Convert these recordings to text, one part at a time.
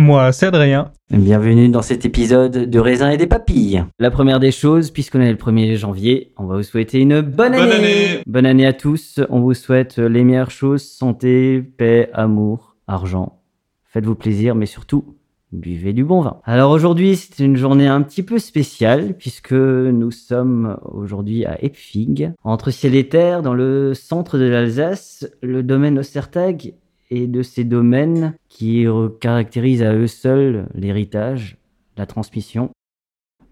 Moi, c'est Adrien. bienvenue dans cet épisode de raisin et des papilles. La première des choses, puisqu'on est le 1er janvier, on va vous souhaiter une bonne année. Bonne année. Bonne année à tous, on vous souhaite les meilleures choses, santé, paix, amour, argent. Faites-vous plaisir, mais surtout, buvez du bon vin. Alors aujourd'hui, c'est une journée un petit peu spéciale, puisque nous sommes aujourd'hui à Epfig, entre ciel et terre, dans le centre de l'Alsace, le domaine Ostertag et de ces domaines qui caractérisent à eux seuls l'héritage, la transmission.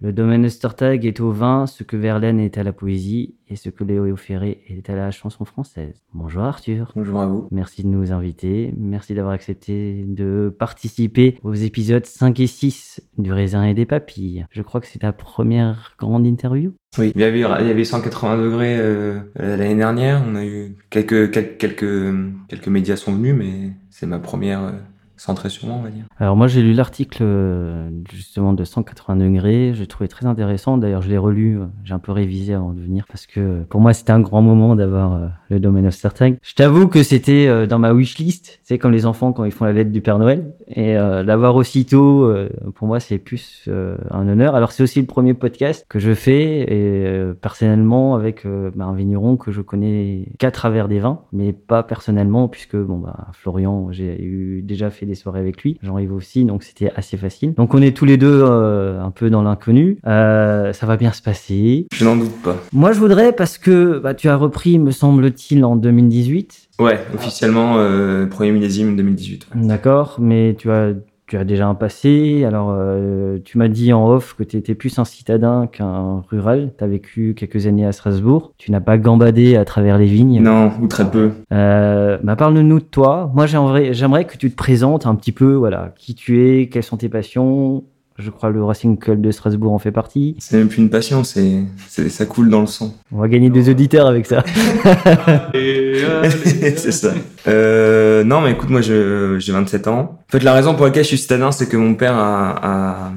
Le domaine Ostertag est au vin ce que Verlaine est à la poésie et ce que Léo Ferré est à la chanson française. Bonjour Arthur. Bonjour à vous. Merci de nous inviter. Merci d'avoir accepté de participer aux épisodes 5 et 6 du raisin et des papilles. Je crois que c'est ta première grande interview. Oui, il y avait, il y avait 180 degrés euh, l'année dernière. On a eu quelques, quelques, quelques, quelques médias sont venus, mais c'est ma première euh, centrée sur moi, on va dire. Alors moi j'ai lu l'article euh, justement de 180 degrés, j'ai trouvé très intéressant. D'ailleurs je l'ai relu, euh, j'ai un peu révisé avant de venir parce que euh, pour moi c'était un grand moment d'avoir le domaine of Startag. Je t'avoue que c'était dans ma wishlist, c'est comme les enfants quand ils font la lettre du Père Noël et l'avoir aussitôt pour moi c'est plus un honneur. Alors c'est aussi le premier podcast que je fais et personnellement avec bah, un vigneron que je connais qu'à travers des vins, mais pas personnellement puisque bon bah Florian j'ai eu déjà fait des soirées avec lui, Jean-Yves aussi, donc c'était assez facile. Donc on est tous les deux euh, un peu dans l'inconnu. Euh, ça va bien se passer. Je n'en doute pas. Moi je voudrais parce que bah, tu as repris, me semble-t-il, en 2018. Ouais, officiellement, euh, premier millésime 2018. ouais. D'accord, mais tu as tu as déjà un passé. Alors euh, tu m'as dit en off que tu étais plus un citadin qu'un rural. Tu as vécu quelques années à Strasbourg. Tu n'as pas gambadé à travers les vignes. Non, ou très peu. Euh, bah parle-nous de toi. Moi, j'aimerais, j'aimerais que tu te présentes un petit peu, voilà, qui tu es, quelles sont tes passions. Je crois le Racing Club de Strasbourg en fait partie. C'est même plus une passion, c'est, c'est, ça coule dans le sang. On va gagner des auditeurs avec ça. c'est ça. Euh, non, mais écoute, moi, je, j'ai 27 ans. En fait, la raison pour laquelle je suis citadin, c'est que mon père a, a,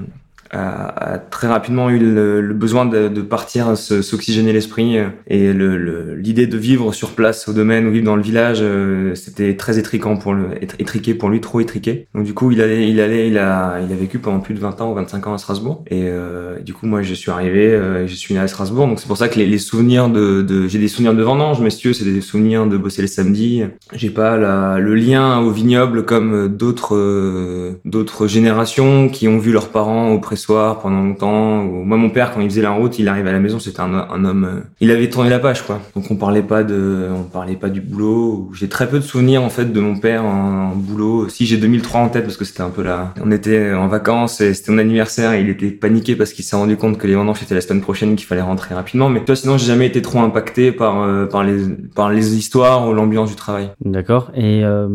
a, très rapidement eu le, le besoin de, de partir se- s'oxygéner l'esprit euh, et le, le- l'idée de vivre sur place au domaine ou vivre dans le village, euh, c'était très étriquant pour le, étr- étriqué pour lui, trop étriqué. Donc du coup, il allait, il allait, il a, il a vécu pendant plus de 20 ans ou 25 ans à Strasbourg. Et euh, du coup, moi, je suis arrivé, euh, je suis né à Strasbourg. Donc c'est pour ça que les, les souvenirs de, de j'ai des souvenirs de vendange, veux, c'est des souvenirs de bosser les samedis. J'ai pas la, le lien au vignoble comme d'autres, euh, d'autres générations qui ont vu leurs parents au soir pendant longtemps. Ou moi, mon père, quand il faisait la route, il arrivait à la maison, c'était un, un homme. euh, il avait tourné la page, quoi. Donc on parlait pas de, on parlait pas du boulot. J'ai très peu de souvenirs en fait de mon père en, en boulot. Si j'ai 2003 en tête parce que c'était un peu là. On était en vacances et c'était mon anniversaire et il était paniqué parce qu'il s'est rendu compte que les vendanges étaient la semaine prochaine, qu'il fallait rentrer rapidement. Mais toi, sinon, j'ai jamais été trop impacté par euh, par les par les histoires ou l'ambiance du travail. D'accord. Et euh,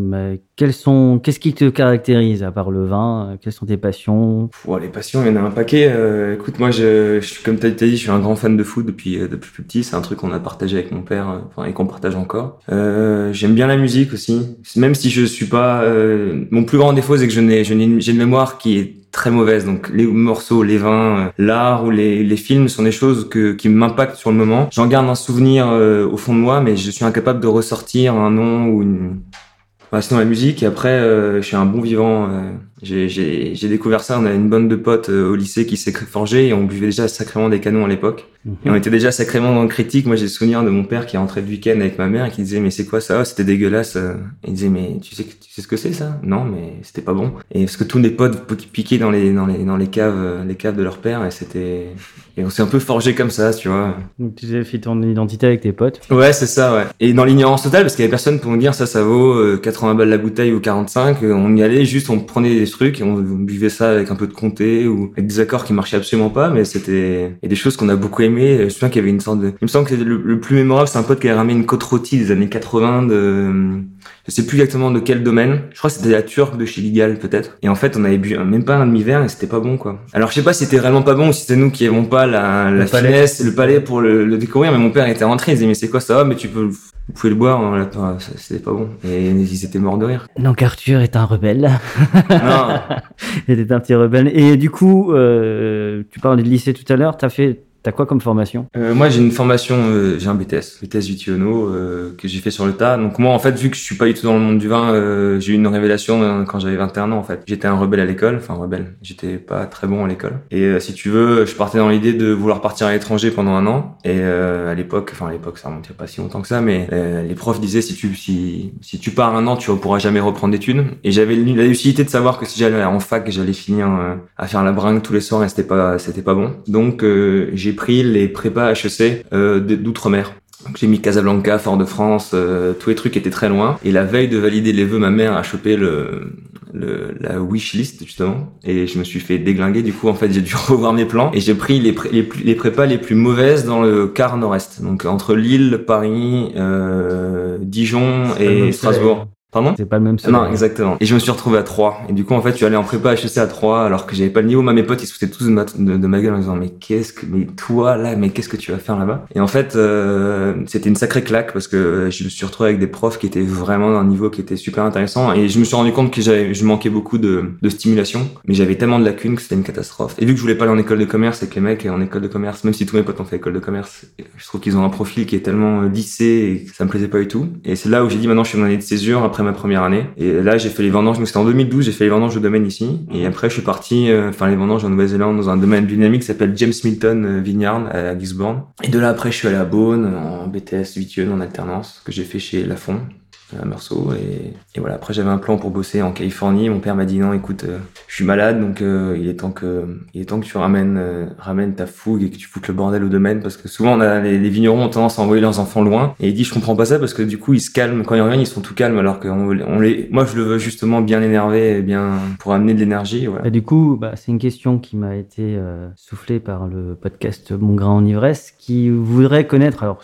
quels sont, qu'est-ce qui te caractérise à part le vin? Quelles sont tes passions? Bon, les passions, il y en a un paquet. Euh, écoute, moi, je, je comme t'as t'as dit, je suis un grand fan de foot depuis euh, depuis plus petit. C'est un truc qu'on a partagé avec mon père, euh, enfin et qu'on partage encore. Euh, J'aime bien la musique aussi, même si je suis pas. mon plus grand défaut, c'est que je n'ai j'ai une mémoire qui est très mauvaise. Donc les morceaux, les vins, l'art ou les, les films sont des choses que, qui m'impactent sur le moment. J'en garde un souvenir euh, au fond de moi, mais je suis incapable de ressortir un nom ou une. Sinon la musique. Après, euh, je suis un bon vivant. euh, j'ai- découvert ça. On avait une bande de potes euh, au lycée qui s'est forgé et on buvait déjà sacrément des canons à l'époque. Et on était déjà sacrément dans le critique. Moi, j'ai le souvenir de mon père qui rentrait le week-end avec ma mère et qui disait mais c'est quoi ça? Oh, C'était dégueulasse. euh. Il disait mais tu sais tu sais ce que c'est ça? Non, mais c'était pas bon. Et parce que tous les potes piquaient dans les dans les dans les caves euh, les caves de leur père et c'était et on s'est un peu forgé comme ça, tu vois. Donc tu fait ton identité avec tes potes. Ouais, c'est ça, ouais. Et dans l'ignorance totale, parce qu'il y avait personne pour nous dire ça, ça vaut euh, 80 balles la bouteille ou 45. euh, On y allait, juste on prenait des trucs et on buvait ça avec un peu de comté ou avec des accords qui marchaient absolument pas, mais c'était et des choses qu'on a beaucoup aimées. Je me souviens qu'il y avait une sorte de. Il me semble que le, le plus mémorable, c'est un pote qui avait ramené une côte rôtie des années 80 de. Je sais plus exactement de quel domaine. Je crois que c'était la turque de chez Ligal, peut-être. Et en fait, on avait bu même pas un demi-verre et c'était pas bon, quoi. Alors, je sais pas si c'était réellement pas bon ou si c'était nous qui avons pas la, la palais. finesse, le palais pour le, le découvrir. Mais mon père était rentré, il disait, mais c'est quoi ça? Ah, mais tu peux, vous pouvez le boire. hein, là, C'était pas bon. Et ils étaient morts de rire. Donc Arthur est un rebelle. Non. Il était un petit rebelle. Et du coup, euh, tu parlais de lycée tout à l'heure. T'as fait, t'as quoi comme formation? Euh, moi, j'ai une formation, euh, j'ai un BTS, BTS Vitiono, euh, que j'ai fait sur le tas. Donc moi, en fait, vu que je suis pas du tout dans le monde du vin, euh, j'ai eu une révélation euh, quand j'avais 21 ans, en fait. J'étais un rebelle à l'école, enfin rebelle. J'étais pas très bon à l'école. Et euh, si tu veux, je partais dans l'idée de vouloir partir à l'étranger pendant un an. Et euh, à l'époque, enfin à l'époque, ça remontait pas si longtemps que ça, mais les profs disaient si tu si tu pars un an, tu pourras jamais reprendre d'études. Et j'avais la lucidité de savoir que si j'allais en fac, j'allais finir à faire la bringue tous les soirs et c'était pas pas bon. Donc j'ai pris les prépas HEC euh, d'outre-mer. Donc, J'ai mis Casablanca, Fort-de-France, euh, tous les trucs étaient très loin. Et la veille de valider les vœux, ma mère a chopé le, le la wish list justement, et je me suis fait déglinguer. Du coup, en fait, j'ai dû revoir mes plans et j'ai pris les, pré- les, les prépas les plus mauvaises dans le quart nord-est. Donc entre Lille, Paris, euh, Dijon et Strasbourg. Pardon C'est pas le même non, exactement. Et je me suis retrouvé à 3. Et du coup, en fait, je suis allé en prépa HEC à 3 alors que j'avais pas le niveau. Moi, mes potes, ils se foutaient tous de ma, de, de ma gueule en disant, mais qu'est-ce que, mais toi, là, mais qu'est-ce que tu vas faire là-bas? Et en fait, euh, c'était une sacrée claque parce que je me suis retrouvé avec des profs qui étaient vraiment d'un niveau qui était super intéressant. Et je me suis rendu compte que j'avais, je manquais beaucoup de, de stimulation. Mais j'avais tellement de lacunes que c'était une catastrophe. Et vu que je voulais pas aller en école de commerce et que les mecs en école de commerce, même si tous mes potes ont fait école de commerce, je trouve qu'ils ont un profil qui est tellement euh, lissé et que ça me plaisait pas du tout. Et c'est là où j'ai dit, maintenant, je suis en année de césure après ma première année. Et là, j'ai fait les vendanges. Donc, c'était en 2012, j'ai fait les vendanges de domaine ici. Et après, je suis parti euh, faire les vendanges en Nouvelle-Zélande dans un domaine dynamique qui s'appelle James Milton euh, Vineyard à Gisborne. Et de là, après, je suis allé à Beaune en BTS Vitieux en alternance que j'ai fait chez Lafont à Meursault et, et voilà après j'avais un plan pour bosser en Californie mon père m'a dit non écoute euh, je suis malade donc euh, il est temps que il est temps que tu ramènes euh, ramènes ta fougue et que tu foutes le bordel au domaine parce que souvent on a, les, vignerons ont tendance à envoyer leurs enfants loin et il dit je comprends pas ça parce que du coup ils se calment quand ils reviennent ils sont tout calmes alors que les moi je le veux justement bien énervé et bien pour amener de l'énergie voilà. Et du coup, bah, c'est une question qui m'a été euh, soufflée par le podcast Mon grain en ivresse, qui voudrait connaître. Alors,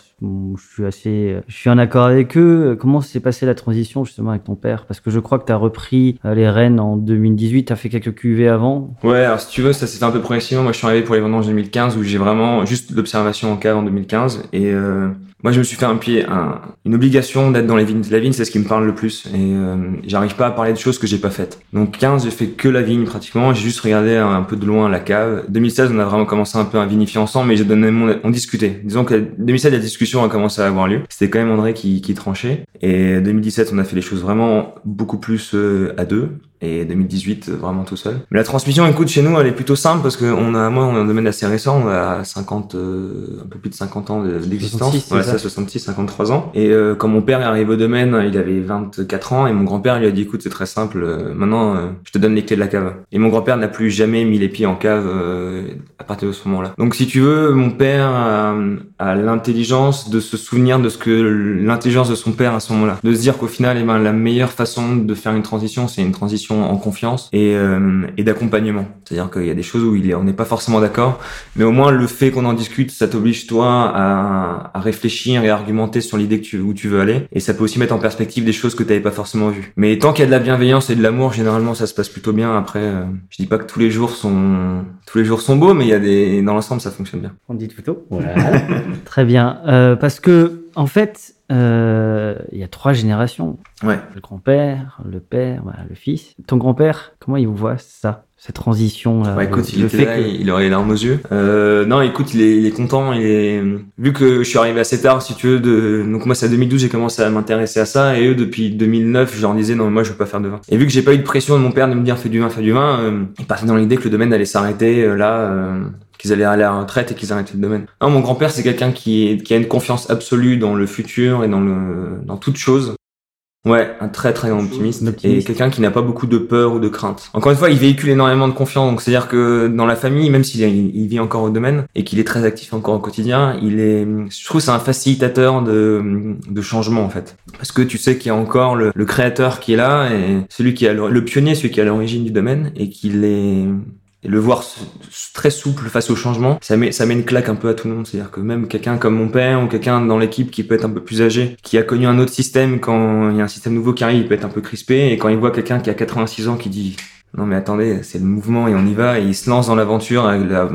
je suis assez, je suis en accord avec eux. Comment s'est passée la transition justement avec ton père? Parce que je crois que tu as repris euh, les rênes en 2018. Tu as fait quelques cuvées avant? Ouais, alors si tu veux, ça s'est fait un peu progressivement. Moi, je suis arrivé pour les vendanges 2015 où j'ai vraiment juste l'observation en cave en 2015 et euh, moi, je me suis fait un pied, un, une obligation d'être dans les vignes. La vigne, c'est ce qui me parle le plus et euh, j'arrive pas à parler de choses que j'ai pas faites. Donc 15, j'ai fait que la vigne pratiquement. J'ai juste regardé un, un peu de loin la cave. 2016, on a vraiment commencé un peu à vinifier ensemble, mais j'ai donné mon, on discutait. Disons que 2016, la discussion a commencé à avoir lieu. C'était quand même André qui, qui tranchait. Et 2017, on a fait les choses vraiment beaucoup plus euh, à deux. Et 2018 euh, vraiment tout seul. Mais la transmission, écoute, chez nous, elle est plutôt simple parce que on a, moi, on est un domaine assez récent, on a 50, euh, un peu plus de 50 ans de- d'existence. 66, c'est Ouais, ça ça, 66, 53 ans. Et euh, quand mon père est arrivé au domaine, il avait 24 ans et mon grand-père lui a dit, écoute, c'est très simple, euh, maintenant, je te donne les clés de la cave. Et mon grand-père n'a plus jamais mis les pieds en cave euh, à partir de ce moment-là. Donc, si tu veux, mon père a, a l'intelligence de se souvenir de ce que l'intelligence de son père à ce moment-là, de se dire qu'au final, eh ben, la meilleure façon de faire une transition, c'est une transition en confiance et, euh, et d'accompagnement. C'est-à-dire qu'il y a des choses où il est, on n'est pas forcément d'accord, mais au moins le fait qu'on en discute, ça t'oblige toi à, à réfléchir et à argumenter sur l'idée que tu, où tu veux aller, et ça peut aussi mettre en perspective des choses que tu n'avais pas forcément vues. Mais tant qu'il y a de la bienveillance et de l'amour, généralement ça se passe plutôt bien. Après, euh, je dis pas que tous les jours sont tous les jours sont beaux, mais il y a des dans l'ensemble ça fonctionne bien. On dit photo. Voilà. Très bien. Euh, parce que, en fait, euh, il y a trois générations. Ouais. Le grand-père, le père, voilà, le fils. Ton grand-père, comment il voit ça? Cette transition là écoute, le, il le était fait là, que... il aurait les larmes aux yeux. Euh, non, écoute, il est, il est content. Il est... Vu que je suis arrivé assez tard, si tu veux, de... donc moi c'est à 2012 j'ai commencé à m'intéresser à ça, et eux depuis 2009 je leur disais non moi je veux pas faire de vin. Et vu que j'ai pas eu de pression de mon père de me dire fais du vin, fais du vin, euh, ils partaient dans l'idée que le domaine allait s'arrêter euh, là. euh, qu'ils allaient aller à la retraite et qu'ils arrêtaient le domaine. Non, mon grand-père, c'est quelqu'un qui, est, qui a une confiance absolue dans le futur et dans le, dans toute chose. Ouais, un très très grand optimiste, et quelqu'un qui n'a pas beaucoup de peur ou de crainte. Encore une fois, il véhicule énormément de confiance, donc c'est-à-dire que dans la famille, même s'il est- il vit encore au domaine et qu'il est très actif encore au quotidien, il est, je trouve, que c'est un facilitateur de, de changement en fait, parce que tu sais qu'il y a encore le, le créateur qui est là et celui qui a le, le pionnier, celui qui est à l'origine du domaine et qu'il est et le voir très souple face au changement, ça met, ça met une claque un peu à tout le monde. C'est-à-dire que même quelqu'un comme mon père ou quelqu'un dans l'équipe qui peut être un peu plus âgé, qui a connu un autre système, quand il y a un système nouveau qui arrive, il peut être un peu crispé. Et quand il voit quelqu'un qui a 86 ans qui dit non mais attendez, c'est le mouvement et on y va, et il se lance dans l'aventure avec la-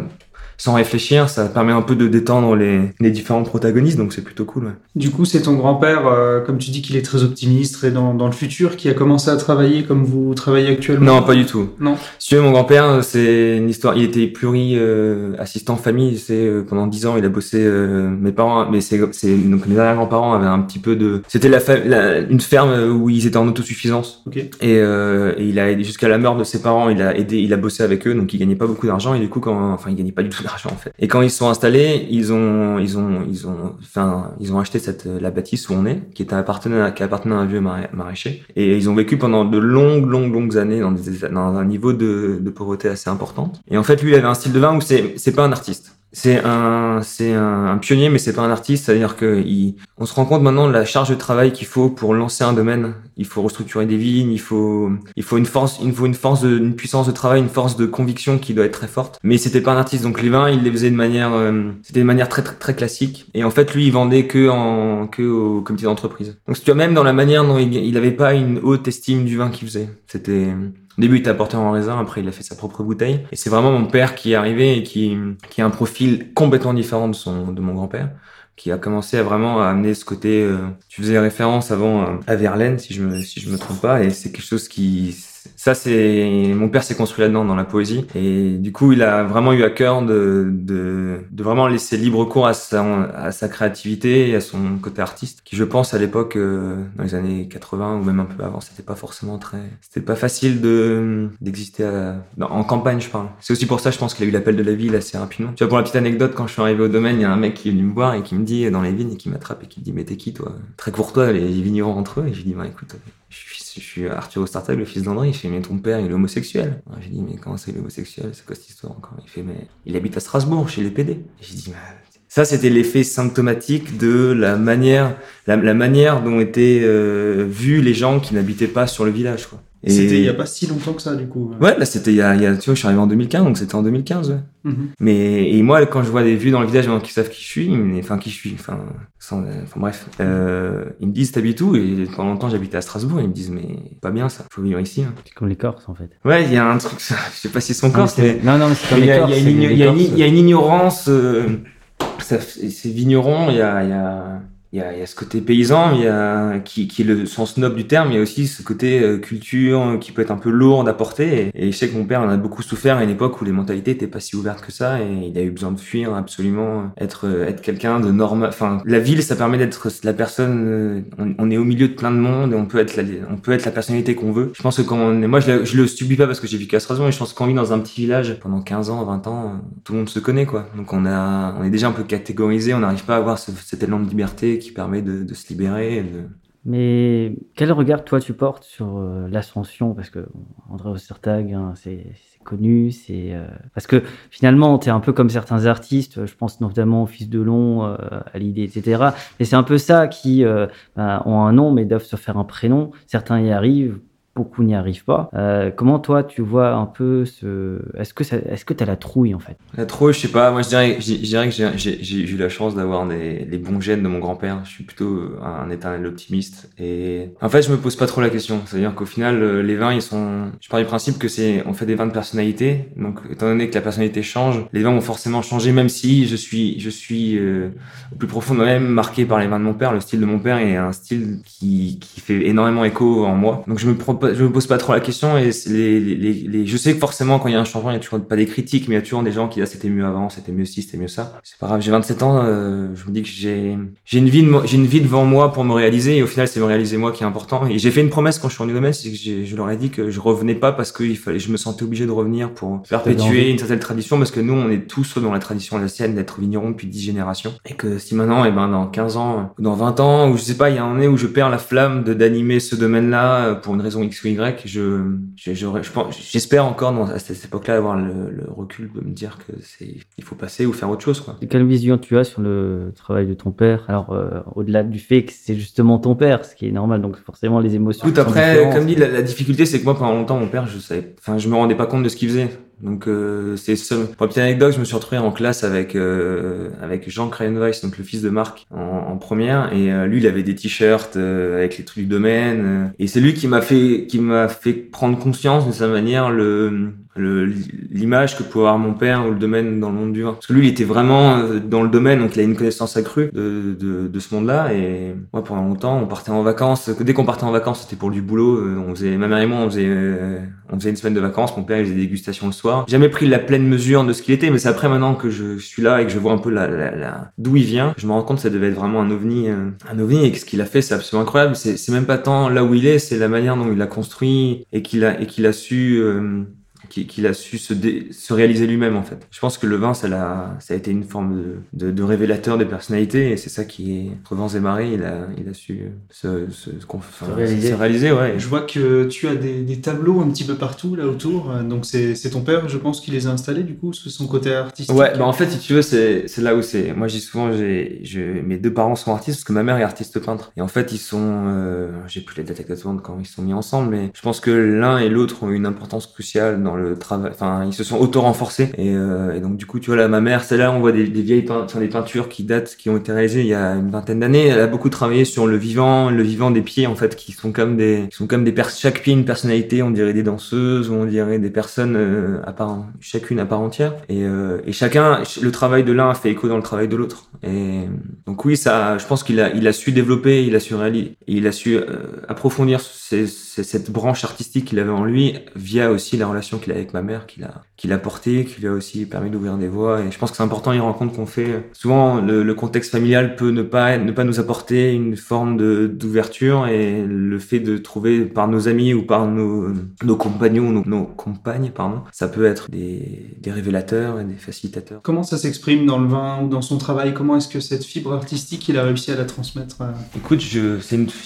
sans réfléchir, ça permet un peu de détendre les, les différents protagonistes, donc c'est plutôt cool. ouais. Du coup, c'est ton grand-père, euh, comme tu dis qu'il est très optimiste, très dans, dans le futur, qui a commencé à travailler comme vous travaillez actuellement? Non, pas du tout. Non. Si tu veux, mon grand-père, c'est une histoire. Il était pluri euh, assistant famille. C'est euh, pendant dix ans, il a bossé. euh, mes parents, mais c'est donc mes arrière-grands-parents avaient un petit peu de. C'était la, la- une ferme où ils étaient en autosuffisance. Ok. Et, euh, et il a jusqu'à la mort de ses parents. Il a aidé, il a bossé avec eux, donc il gagnait pas beaucoup d'argent. Et du coup, quand, enfin, il gagnait pas du tout Et quand ils sont installés, ils ont, ils ont, ils ont, enfin, ils ont acheté cette la bâtisse où on est, qui était appartenait, qui appartenait à un vieux mara- maraîcher. Et ils ont vécu pendant de longues, longues, longues années dans, des, dans un niveau de, de pauvreté assez importante. Et en fait, lui, il avait un style de vin où c'est, c'est pas un artiste. C'est un, c'est un, un pionnier, mais c'est pas un artiste. C'est-à-dire que il, on se rend compte maintenant de la charge de travail qu'il faut pour lancer un domaine. Il faut restructurer des vignes, il faut, il faut une force, il faut une force de, une puissance de travail, une force de conviction qui doit être très forte. Mais c'était pas un artiste, donc les vins, il les faisait de manière, euh, c'était de manière très, très, très classique. Et en fait, lui, il vendait que en, que au comité d'entreprise. Donc, tu vois, même dans la manière dont il, il avait pas une haute estime du vin qu'il faisait. C'était, au début, il était apporteur en raisin, après, il a fait sa propre bouteille. Et c'est vraiment mon père qui est arrivé et qui, qui a un profil complètement différent de son, de mon grand-père qui a commencé à vraiment à amener ce côté. euh, tu faisais référence avant euh, à Verlaine, si je me si je me trompe pas, et c'est quelque chose qui ça c'est mon père s'est construit là-dedans dans la poésie. Et du coup il a vraiment eu à cœur de de, de vraiment laisser libre cours à sa à sa créativité et à son côté artiste qui je pense à l'époque euh, dans les années 80 ou même un peu avant c'était pas forcément très c'était pas facile de d'exister à- en campagne je parle. C'est aussi pour ça je pense qu'il a eu l'appel de la ville assez rapidement. Tu vois pour la petite anecdote quand je suis arrivé au domaine il y a un mec qui est venu me voir et qui me dit dans les vignes et qui m'attrape et qui me dit mais t'es qui toi? Très courtois les vignerons entre eux et je lui dis bah écoute je suis, je suis Arthur Ostartag, le fils d'André. Il fait, mais ton père, il est homosexuel. J'ai dit, mais comment c'est l'homosexuel C'est quoi cette histoire encore? Il fait, mais il habite à Strasbourg, chez les PD. J'ai dit, ça, c'était l'effet symptomatique de la manière, la manière dont étaient euh, vus les gens qui n'habitaient pas sur le village, quoi. Et- C'était il y a pas si longtemps que ça, du coup. Ouais, là, c'était il y a, il y a, tu vois, je suis arrivé en 2015, donc c'était en 2015, ouais. Mhm. Mais et moi, quand je vois des vues dans le village, qui savent qui je suis, mais- enfin qui je suis, enfin, sans, enfin bref, euh, ils me disent t'habites où? Et pendant longtemps, j'habitais à Strasbourg. Ils me disent mais pas bien ça, faut vivre ici. hein. C'est comme les Corses en fait. Ouais, il y a un truc, ça, je sais pas si son Non, corse, mais c'est- non, non, mais c'est comme mais il y les a, Corses. il y a c'est une, les il y a une- Corses. il y a une ignorance. euh, ça- ces vignerons, il y a, il y a il y a, il y a ce côté paysan, il y a qui, qui est le sens noble du terme. Il y a aussi ce côté euh, culture euh, qui peut être un peu lourd à porter. Et, et, je sais que mon père en a beaucoup souffert à une époque où les mentalités étaient pas si ouvertes que ça, et il a eu besoin de fuir absolument, être être quelqu'un de normal. Enfin, la ville, ça permet d'être la personne. On, est au milieu de plein de monde et on peut être la, on peut être la personnalité qu'on veut. Je pense que quand on est, moi je je le subis pas parce que j'ai vécu à Strasbourg, mais je pense qu'on vit dans un petit village pendant 15 ans, 20 ans, tout le monde se connaît quoi. Donc on a, on est déjà un peu catégorisé, on n'arrive pas à avoir ce, cet élan de liberté qui permet de, se libérer. Mais quel regard toi tu portes sur euh, l'ascension? Parce que André Ostertag, hein, c'est connu, c'est euh... parce que finalement tu es un peu comme certains artistes, je pense notamment au Fils de Long, euh, à l'idée, etc. Et c'est un peu ça qui euh, bah, ont un nom mais doivent se faire un prénom. Certains y arrivent, beaucoup n'y arrivent pas. Euh, comment toi tu vois un peu ce Est-ce que est-ce que tu as la trouille en fait? La trouille, je sais pas. Moi, je dirais, je dirais que j'ai eu la chance d'avoir des les bons gènes de mon grand-père. Je suis plutôt un éternel optimiste et en fait, je me pose pas trop la question. C'est-à-dire qu'au final, euh, les vins, ils sont. Je pars du principe que c'est on fait des vins de personnalité. Donc, étant donné que la personnalité change, les vins vont forcément changer, même si je suis je suis euh, au plus profond de moi-même marqué par les vins de mon père. Le style de mon père est un style qui qui fait énormément écho en moi. Donc, je me propose je me pose pas trop la question et les, les, les, je sais que forcément quand il y a un changement il y a toujours pas des critiques mais il y a toujours des gens qui disent ah, c'était mieux avant c'était mieux ci c'était mieux ça. C'est pas grave j'ai 27 ans euh, je me dis que j'ai j'ai une vie j'ai une vie devant moi pour me réaliser et au final c'est me réaliser moi qui est important. Et j'ai fait une promesse quand je suis revenu domaine c'est que je leur ai dit que je revenais pas parce que il fallait je me sentais obligé de revenir pour perpétuer une certaine tradition parce que nous on est tous dans la tradition sienne d'être vigneron depuis 10 générations. Et que si maintenant et eh ben dans 15 ans ou dans 20 ans ou je sais pas il y a un année où je perds la flamme de d'animer ce domaine là pour une raison X ou Y je, j'espère encore dans, à cette époque-là avoir le, le, recul de me dire que c'est, il faut passer ou faire autre chose, quoi. Quelle vision tu as sur le travail de ton père? Alors, euh, au-delà du fait que c'est justement ton père, ce qui est normal, donc forcément les émotions. Tout après, comme dit, la, la difficulté, c'est que moi, pendant longtemps, mon père, je savais, enfin, je me rendais pas compte de ce qu'il faisait. Donc euh, c'est seul. Pour petite anecdote, je me suis retrouvé en classe avec euh, avec Jean Krahenweiss, donc le fils de Marc, en, en première, et euh, lui il avait des t-shirts euh, avec les trucs du domaine, euh, et c'est lui qui m'a fait qui m'a fait prendre conscience de sa manière le l'image que pouvait avoir mon père ou le domaine dans le monde du vin. Parce que lui, il était vraiment euh, dans le domaine, donc il a une connaissance accrue de, de, de ce monde-là. Et moi, pendant longtemps, on partait en vacances. Dès qu'on partait en vacances, c'était pour du boulot. Euh, on faisait, ma mère et moi, on faisait, euh, on faisait une semaine de vacances. Mon père, il faisait des dégustations le soir. Jamais pris la pleine mesure de ce qu'il était, mais c'est après maintenant que je suis là et que je vois un peu la, la, la... d'où il vient. Je me rends compte que ça devait être vraiment un ovni, un ovni, et ce qu'il a fait, c'est absolument incroyable. C'est même pas tant là où il est, c'est la manière dont il a construit et qu'il a et qu'il a su qu'il a su se, dé, se réaliser lui-même en fait. Je pense que le vin, ça a, ça a été une forme de, de, de révélateur des personnalités et c'est ça qui est entre vents et marées, il a, il a su se, se, enfin, se, réaliser. se réaliser. ouais. Je vois que tu as des, des, tableaux un petit peu partout là autour, donc c'est ton père, je pense, qui les a installés du coup, son côté artistique. Ouais, bah en fait, si tu veux, c'est là où c'est. Moi, je dis souvent, mes deux parents sont artistes parce que ma mère est artiste peintre et en fait, ils sont, euh, j'ai plus les dates exactement de quand ils sont mis ensemble, mais je pense que l'un et l'autre ont une importance cruciale dans le travail, enfin ils se sont auto-renforcés et, euh, et, donc du coup tu vois là ma mère, c'est là on voit des, vieilles peintures, des peintures qui datent, qui ont été réalisées il y a une vingtaine d'années. Elle a beaucoup travaillé sur le vivant, le vivant des pieds en fait, qui sont comme des, qui sont comme des chaque pied une personnalité, on dirait des danseuses ou on dirait des personnes euh, à part, chacune à part entière et, euh, et chacun, le travail de l'un fait écho dans le travail de l'autre. Et donc oui ça, je pense qu'il a, il a su développer, il a su réaliser, il a su euh, approfondir ces, ces, cette branche artistique qu'il avait en lui via aussi la relation qu'il a avec ma mère qui l'a qui l'a porté, qui lui a aussi permis d'ouvrir des voies. Et je pense que c'est important les rencontres qu'on fait. Souvent, le, le, contexte familial peut ne pas ne pas nous apporter une forme de d'ouverture et le fait de trouver par nos amis ou par nos nos compagnons, nos, nos compagnes, pardon, ça peut être des des révélateurs et des facilitateurs. Comment ça s'exprime dans le vin ou dans son travail? Comment est-ce que cette fibre artistique, il a réussi à la transmettre Écoute, je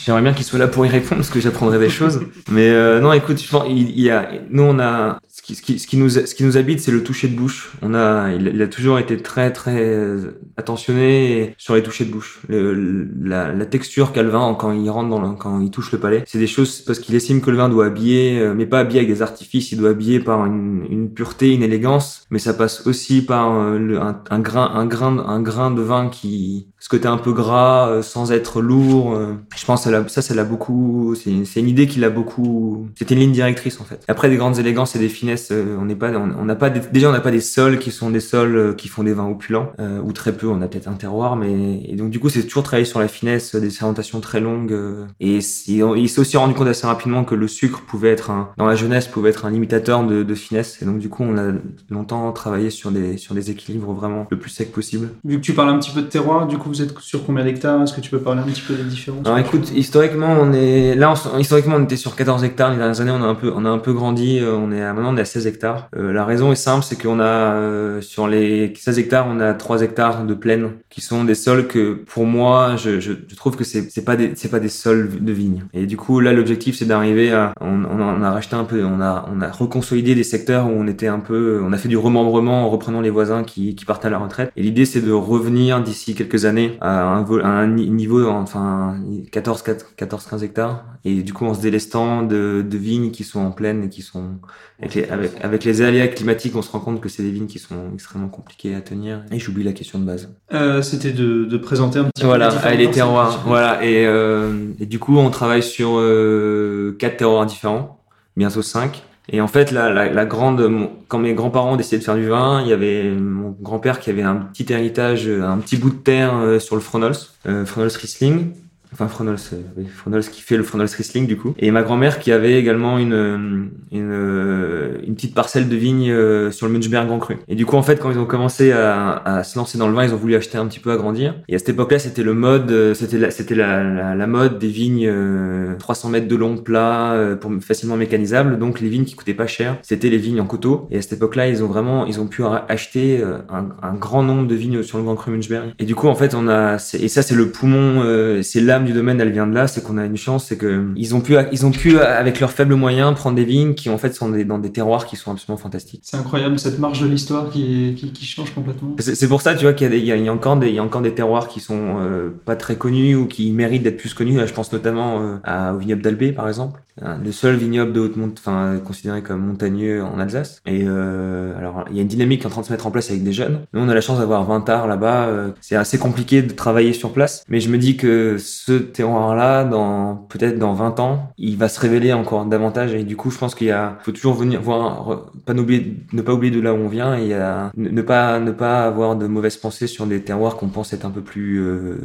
j'aimerais bien qu'il soit là pour y répondre parce que j'apprendrai des choses. Mais euh, non, écoute, je pense, il, il y a, nous on a ce qui, ce qui, ce qui nous, ce qui nous habite, c'est le toucher de bouche. On a, il, a toujours été très, très attentionné sur les touchés de bouche. Le, la, la, texture qu'a le vin quand il rentre dans le, quand il touche le palais, c'est des choses parce qu'il estime que le vin doit habiller, euh, mais pas habiller avec des artifices. Il doit habiller par une, une pureté, une élégance, mais ça passe aussi par euh, le, un, un, grain, un grain, un grain de vin qui, ce côté un peu gras, euh, sans être lourd. je pense que ça, ça l'a beaucoup. C'est une idée qu'il a beaucoup. C'était une ligne directrice en fait. Après des grandes élégances et des finesse. euh, on n'est pas, on n'a pas des- déjà on n'a pas des sols qui sont des sols euh, qui font des vins opulents euh, ou très peu. On a peut-être un terroir, mais et donc du coup c'est toujours travailler sur la finesse, des fermentations très longues. euh, et c'est- on- il s'est aussi rendu compte assez rapidement que le sucre pouvait être un, dans la jeunesse pouvait être un limitateur de, de finesse. Et donc du coup on a longtemps travaillé sur des sur des équilibres vraiment le plus sec possible. Vu que tu parles un petit peu de terroir, du coup, vous êtes sur combien d'hectares? Est-ce que tu peux parler un petit peu des différences? Alors écoute, historiquement, on est là. on- historiquement, on était sur 14 hectares. Les dernières années, on a un peu, on a un peu grandi. On est à, maintenant, on est à 16 hectares. Euh, la raison est simple, c'est qu'on a euh, sur les 16 hectares, on a 3 hectares de plaine qui sont des sols que, pour moi, je, trouve que c'est c'est pas des c'est pas des sols de vigne. Et du coup, là, l'objectif, c'est d'arriver à. On, a, racheté un peu, on a on a reconsolidé des secteurs où on était un peu, on a fait du remembrement en reprenant les voisins qui qui partent à la retraite. Et l'idée, c'est de revenir d'ici quelques années à un, niveau, enfin 14, 14, 15 hectares. Et du coup, en se délestant de, de vignes qui sont en plaine et qui sont avec avec, avec les aléas climatiques, on se rend compte que c'est des vignes qui sont extrêmement compliquées à tenir. Et j'oublie la question de base. Euh, C'était de, de présenter un petit Voilà, peu les terroirs. Voilà, et, euh, et du coup, on travaille sur euh, quatre terroirs différents, bientôt cinq. Et en fait, la, la, la grande, mon- quand mes grands-parents décidaient de faire du vin, il y avait mon grand-père qui avait un petit héritage, un petit bout de terre euh, sur le Fronols, euh, Fronols Riesling. Enfin, Fronols, euh, qui fait le Fronols Riesling du coup. Et ma grand-mère qui avait également une, euh, euh, une petite parcelle de vigne sur le Munchberg Grand Cru. Et du coup, en fait, quand ils ont commencé à, à se lancer dans le vin, ils ont voulu acheter un petit peu agrandir. Et à cette époque-là, c'était le mode, c'était la, c'était la, mode des vignes euh, 300 mètres de long, plat, facilement mécanisables. Donc les vignes qui coûtaient pas cher, c'était les vignes en coteaux. Et à cette époque-là, ils ont vraiment, ils ont pu acheter un, grand nombre de vignes sur le Grand Cru Munchberg. Et du coup, en fait, on a, et ça, c'est le poumon, c'est l'âme du domaine, elle vient de là. C'est qu'on a une chance, c'est que ils ont pu, ils ont pu, avec leurs faibles moyens, prendre des vignes qui en fait sont des, dans des terroirs qui sont absolument fantastiques. C'est incroyable cette marge de l'histoire qui, qui, qui change complètement. C'est pour ça, tu vois, qu'il y a, y y encore des, il y a encore des terroirs qui sont euh, pas très connus ou qui méritent d'être plus connus. Là, je pense notamment euh, à, au vignoble d'Albé, par exemple, le seul vignoble de haute monte, enfin considéré comme montagneux en Alsace. Et euh, alors, il y a une dynamique qui est en train de se mettre en place avec des jeunes. Nous, on a la chance d'avoir 20 arts là-bas. euh, c'est assez compliqué de travailler sur place, mais je me dis que ce terroir-là, dans peut-être dans 20 ans, il va se révéler encore davantage. Et du coup, je pense qu'il faut toujours venir voir, ne pas oublier de là où on vient. Et ne, ne pas, ne pas avoir de mauvaises pensées sur des terroirs qu'on pense être un peu plus euh,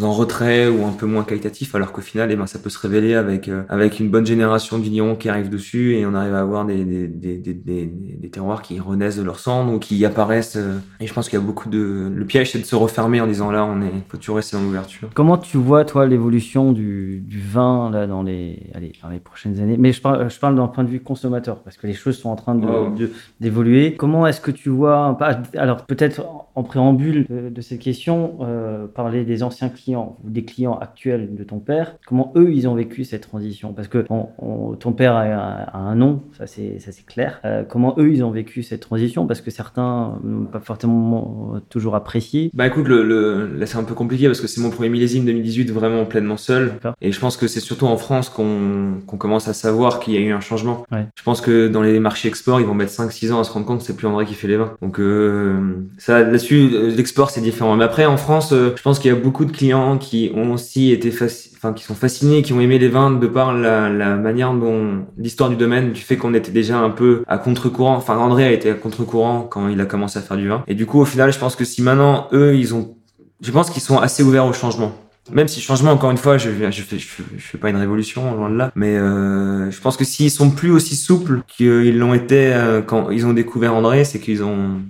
en retrait ou un peu moins qualitatif alors qu'au final eh ben ça peut se révéler avec euh, avec une bonne génération de vignerons qui arrive dessus et on arrive à avoir des des, des, des, terroirs qui renaissent de leur cendre ou qui apparaissent euh, et je pense qu'il y a beaucoup de le piège c'est de se refermer en disant là on est faut toujours rester dans l'ouverture Comment tu vois, toi, l'évolution du, du vin là, dans, les, allez, dans les prochaines années? Mais je parle, je parle d'un point de vue consommateur, parce que les choses sont en train de- Oh. de- d'évoluer. Comment est-ce que tu vois, alors peut-être en- en préambule de, de cette question, euh, parler des anciens clients des clients actuels de ton père, comment eux, ils ont vécu cette transition? Parce que on- on- ton père a, un- a un nom, ça c'est clair. Euh, comment eux, ils ont vécu cette transition? Parce que certains n'ont pas forcément toujours apprécié. Bah écoute, le, le, là c'est un peu compliqué parce que c'est mon premier millésime 2018 vraiment pleinement seul. Et je pense que c'est surtout en France qu'on commence à savoir qu'il y a eu un changement. Ouais. Je pense que dans les marchés export, ils vont mettre 5-6 ans à se rendre compte que c'est plus André qui fait les vins. Donc euh, ça là-dessus, euh, l'export c'est différent. Mais après en France, euh, je pense qu'il y a beaucoup de clients qui ont aussi été enfin qui sont fascinés, qui ont aimé les vins de par la, la manière dont l'histoire du domaine, du fait qu'on était déjà un peu à contre-courant. Enfin André a été à contre-courant quand il a commencé à faire du vin. Et du coup au final, je pense que si maintenant eux ils ont je pense qu'ils sont assez ouverts au changement. Même si changement, encore une fois, je, je, fais- je fais pas une révolution, loin de là. Mais euh, je pense que s'ils sont plus aussi souples qu'ils l'ont été euh, quand ils ont découvert André, c'est qu'ils ont,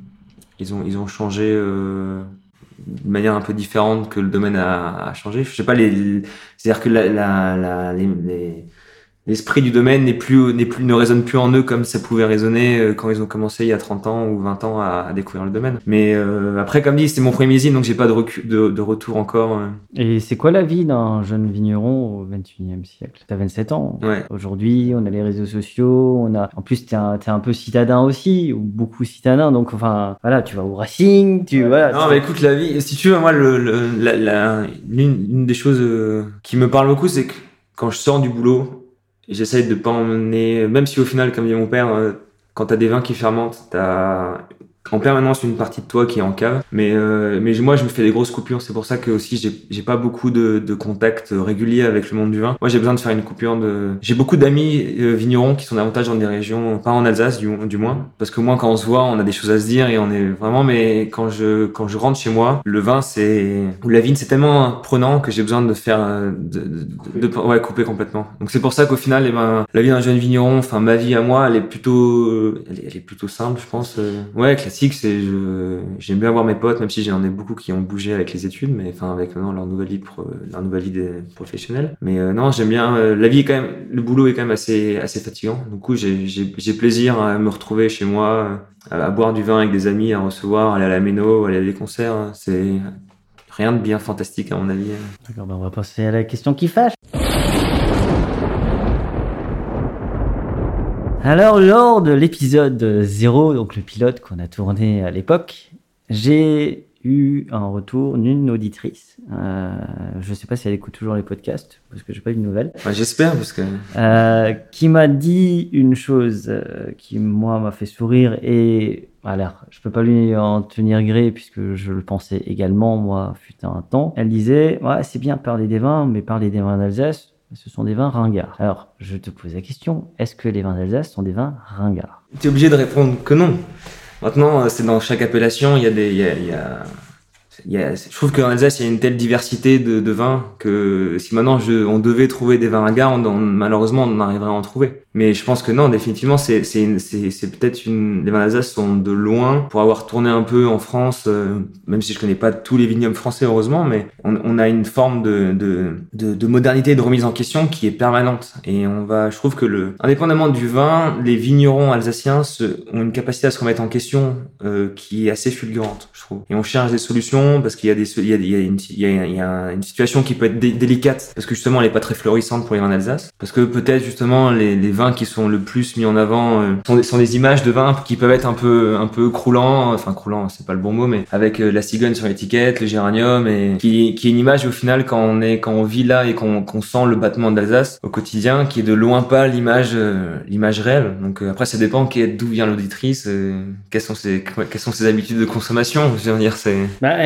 ils ont, ils ont changé euh, de manière un peu différente que le domaine a, changé. Je sais pas, les, c'est-à-dire que la, la, la, les, les- l'esprit du domaine n'est plus, n'est plus, ne résonne plus en eux comme ça pouvait résonner euh, quand ils ont commencé il y a 30 ans ou 20 ans à, à découvrir le domaine. Mais euh, après, comme dit, c'était mon premier millésime, donc j'ai pas de, recul, de, de retour encore. euh. Et c'est quoi la vie d'un jeune vigneron au 21e siècle? T'as 27 ans. Ouais. Aujourd'hui, on a les réseaux sociaux, on a. En plus, t'es un, t'es un peu citadin aussi, ou beaucoup citadin. Donc, enfin, voilà, tu vas au Racing, tu voilà. Non, mais écoute, la vie, si tu veux, moi, le, le, la, la- l'une, l'une des choses qui me parle beaucoup, c'est que quand je sors du boulot, j'essaye de pas emmener, même si au final, comme dit mon père, euh, quand t'as des vins qui fermentent, t'as en permanence une partie de toi qui est en cave. Mais, euh, mais moi, je me fais des grosses coupures. C'est pour ça que aussi, j'ai- pas beaucoup de, de contacts réguliers avec le monde du vin. Moi, j'ai besoin de faire une coupure de. J'ai beaucoup d'amis euh, vignerons qui sont davantage dans des régions, pas en Alsace du, du moins, parce que moi, quand on se voit, on a des choses à se dire et on est vraiment. Mais quand je quand je rentre chez moi, le vin, c'est ou la vigne, c'est tellement prenant que j'ai besoin de faire euh, de, de, de- ouais couper complètement. Donc c'est pour ça qu'au final, eh ben, la vie d'un jeune vigneron, enfin ma vie à moi, elle est plutôt, euh, elle est, elle est plutôt simple, je pense. euh. Ouais, classique, c'est j'aime bien voir mes potes, même si j'en ai beaucoup qui ont bougé avec les études, mais enfin avec maintenant leur nouvelle vie pro, leur nouvelle vie professionnelle. Mais euh, non, j'aime bien. euh, la vie est quand même, le boulot est quand même assez assez fatigant. Du coup, j'ai plaisir à me retrouver chez moi, à, à boire du vin avec des amis, à recevoir, aller à la méno, aller à des concerts. C'est rien de bien fantastique à mon avis. D'accord, bah on va passer à la question qui fâche. Alors, lors de l'épisode 0, donc le pilote qu'on a tourné à l'époque, j'ai eu un retour d'une auditrice. Euh, je sais pas si elle écoute toujours les podcasts, parce que j'ai pas eu de nouvelles. Ouais, J'espère parce que Euh, qui m'a dit une chose euh, qui moi m'a fait sourire et alors je peux pas lui en tenir gré puisque je le pensais également moi fut un temps. Elle disait ouais c'est bien parler des vins mais parler des vins d'Alsace ce sont des vins ringards. Alors je te pose la question est-ce que les vins d'Alsace sont des vins ringards? Tu es obligé de répondre que non. Maintenant, euh, c'est dans chaque appellation, il y a des, il y a, y a- je trouve qu'en Alsace, il y a une telle diversité de, de vins que si maintenant je, on devait trouver des vins ringards, on, on- malheureusement, on arriverait à en trouver. Mais je pense que non, définitivement, c'est, c'est, c'est, peut-être une, les vins d'Alsace sont de loin pour avoir tourné un peu en France, euh, même si je connais pas tous les vignobles français, heureusement, mais on, on a une forme de, de, de, de modernité et de remise en question qui est permanente. Et on va, je trouve que le, indépendamment du vin, les vignerons alsaciens se, ont une capacité à se remettre en question euh, qui est assez fulgurante, je trouve. Et on cherche des solutions parce qu'il y a des, il y a, il y a une, il y a, une situation qui peut être dé- délicate parce que justement elle est pas très florissante pour les vins d'Alsace. Parce que peut-être justement les, les vins qui sont le plus mis en avant euh, sont, des, sont des images de vins qui peuvent être un peu, un peu croulants, enfin croulants, c'est pas le bon mot, mais avec euh, la cigogne sur l'étiquette, le géranium et qui, qui est une image au final quand on est, quand on vit là et qu'on qu'on sent le battement d'Alsace au quotidien, qui est de loin pas l'image, euh, l'image réelle. Donc après ça dépend d'où vient l'auditrice, quelles sont ses, quelles sont ses habitudes de consommation. Je veux dire, c'est. Bah,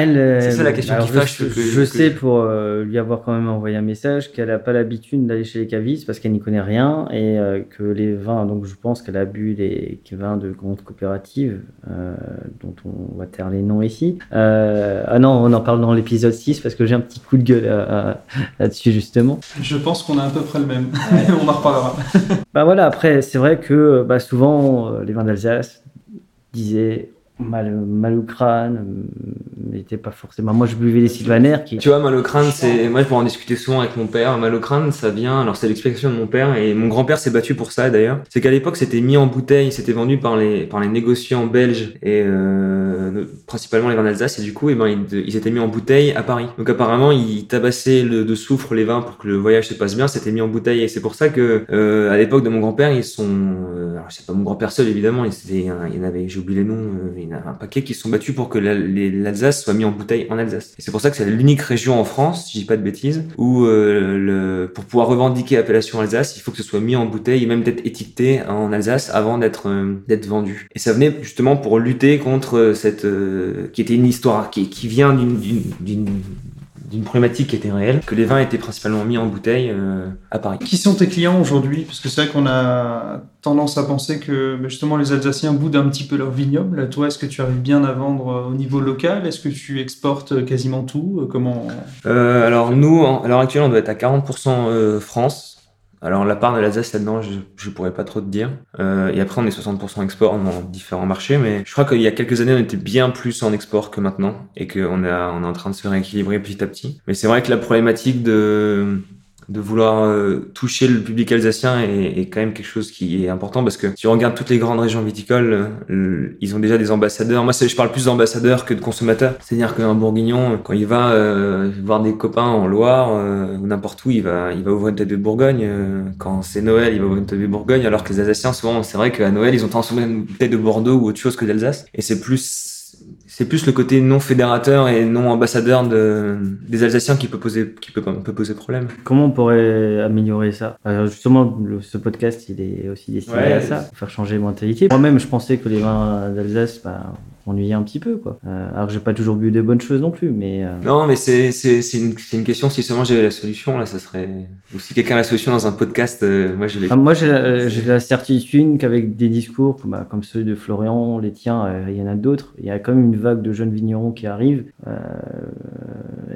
C'est ça la question qui fâche, Je, que- je que- sais pour euh, lui avoir quand même envoyé un message qu'elle n'a pas l'habitude d'aller chez les cavistes parce qu'elle n'y connaît rien et euh, que les vins, donc je pense qu'elle a bu les vins de grandes coopératives euh, dont on va taire les noms ici. Euh, ah non, on en parle dans l'épisode 6 parce que j'ai un petit coup de gueule à- là-dessus justement. Je pense qu'on a à peu près le même. on en reparlera. Bah voilà, après, c'est vrai que bah, souvent, euh, les vins d'Alsace disaient mal, mal au crâne, euh, mais n'étaient pas forcément. Moi, je buvais les sylvaner qui. Tu vois, mal au crâne, c'est. Moi, je pourrais en discuter souvent avec mon père. Mal au crâne, ça vient. Alors, c'est l'explication de mon père et mon grand-père s'est battu pour ça d'ailleurs. C'est qu'à l'époque, c'était mis en bouteille, c'était vendu par les par les négociants belges et euh, principalement les vins d'Alsace. Et du coup, eh ben, ils, ils étaient mis en bouteille à Paris. Donc, apparemment, ils tabassaient le, de soufre les vins pour que le voyage se passe bien. C'était mis en bouteille et c'est pour ça que euh, à l'époque de mon grand-père, ils sont. euh, alors, c'est pas mon grand-père seul évidemment. Il y en avait, j'ai oublié les noms. euh, un paquet qui se sont battus pour que l'Alsace soit mis en bouteille en Alsace. Et c'est pour ça que c'est l'unique région en France, si je dis pas de bêtises, où euh, le, pour pouvoir revendiquer appellation Alsace, il faut que ce soit mis en bouteille et même d'être étiqueté en Alsace avant d'être euh, vendu. Et ça venait justement pour lutter contre cette euh, qui était une histoire qui, qui vient d'une d'une problématique qui était réelle, que les vins étaient principalement mis en bouteille euh, à Paris. Qui sont tes clients aujourd'hui? Parce que c'est vrai qu'on a tendance à penser que bah, justement les Alsaciens boudent un petit peu leur vignoble. Toi, est-ce que tu arrives bien à vendre euh, au niveau local? Est-ce que tu exportes euh, quasiment tout? Euh, Comment Euh, alors nous, à l'heure actuelle, on doit être à 40% euh, France. Alors la part de l'Alsace là-dedans, je, je pourrais pas trop te dire. Euh, et après, on est 60% export dans différents marchés, mais je crois qu'il y a quelques années, on était bien plus en export que maintenant, et qu'on on est en train de se rééquilibrer petit à petit. Mais c'est vrai que la problématique de de vouloir euh, toucher le public alsacien est, est quand même quelque chose qui est important parce que si on regarde toutes les grandes régions viticoles, euh, ils ont déjà des ambassadeurs. Moi, je parle plus d'ambassadeurs que de consommateurs. C'est-à-dire qu'un bourguignon, quand il va euh, voir des copains en Loire euh, ou n'importe où, il va, il va ouvrir une tête de Bourgogne. euh, quand c'est Noël, il va ouvrir une tête de Bourgogne. Alors que les Alsaciens, souvent, c'est vrai qu'à Noël, ils ont tendance à une tête de Bordeaux ou autre chose que d'Alsace. Et c'est plus c'est plus le côté non fédérateur et non ambassadeur de, des Alsaciens qui peut poser, qui peut, peut poser problème. Comment on pourrait améliorer ça? Alors, Justement, le- ce podcast, il est aussi destiné Ouais. à ça, faire changer les mentalités. Moi-même, je pensais que les vins d'Alsace, bah, m'ennuyais un petit peu, quoi. Euh, alors j'ai pas toujours bu de bonnes choses non plus, mais. euh, Non, mais c'est c'est c'est une, c'est une question. Si seulement j'avais la solution, là, ça serait. Ou si quelqu'un a la solution dans un podcast, euh, moi je l'ai. Enfin, moi, j'ai la, j'ai la certitude qu'avec des discours bah, comme ceux de Florian, les tiens, euh, il y en a d'autres, il y a quand même une vague de jeunes vignerons qui arrivent, euh,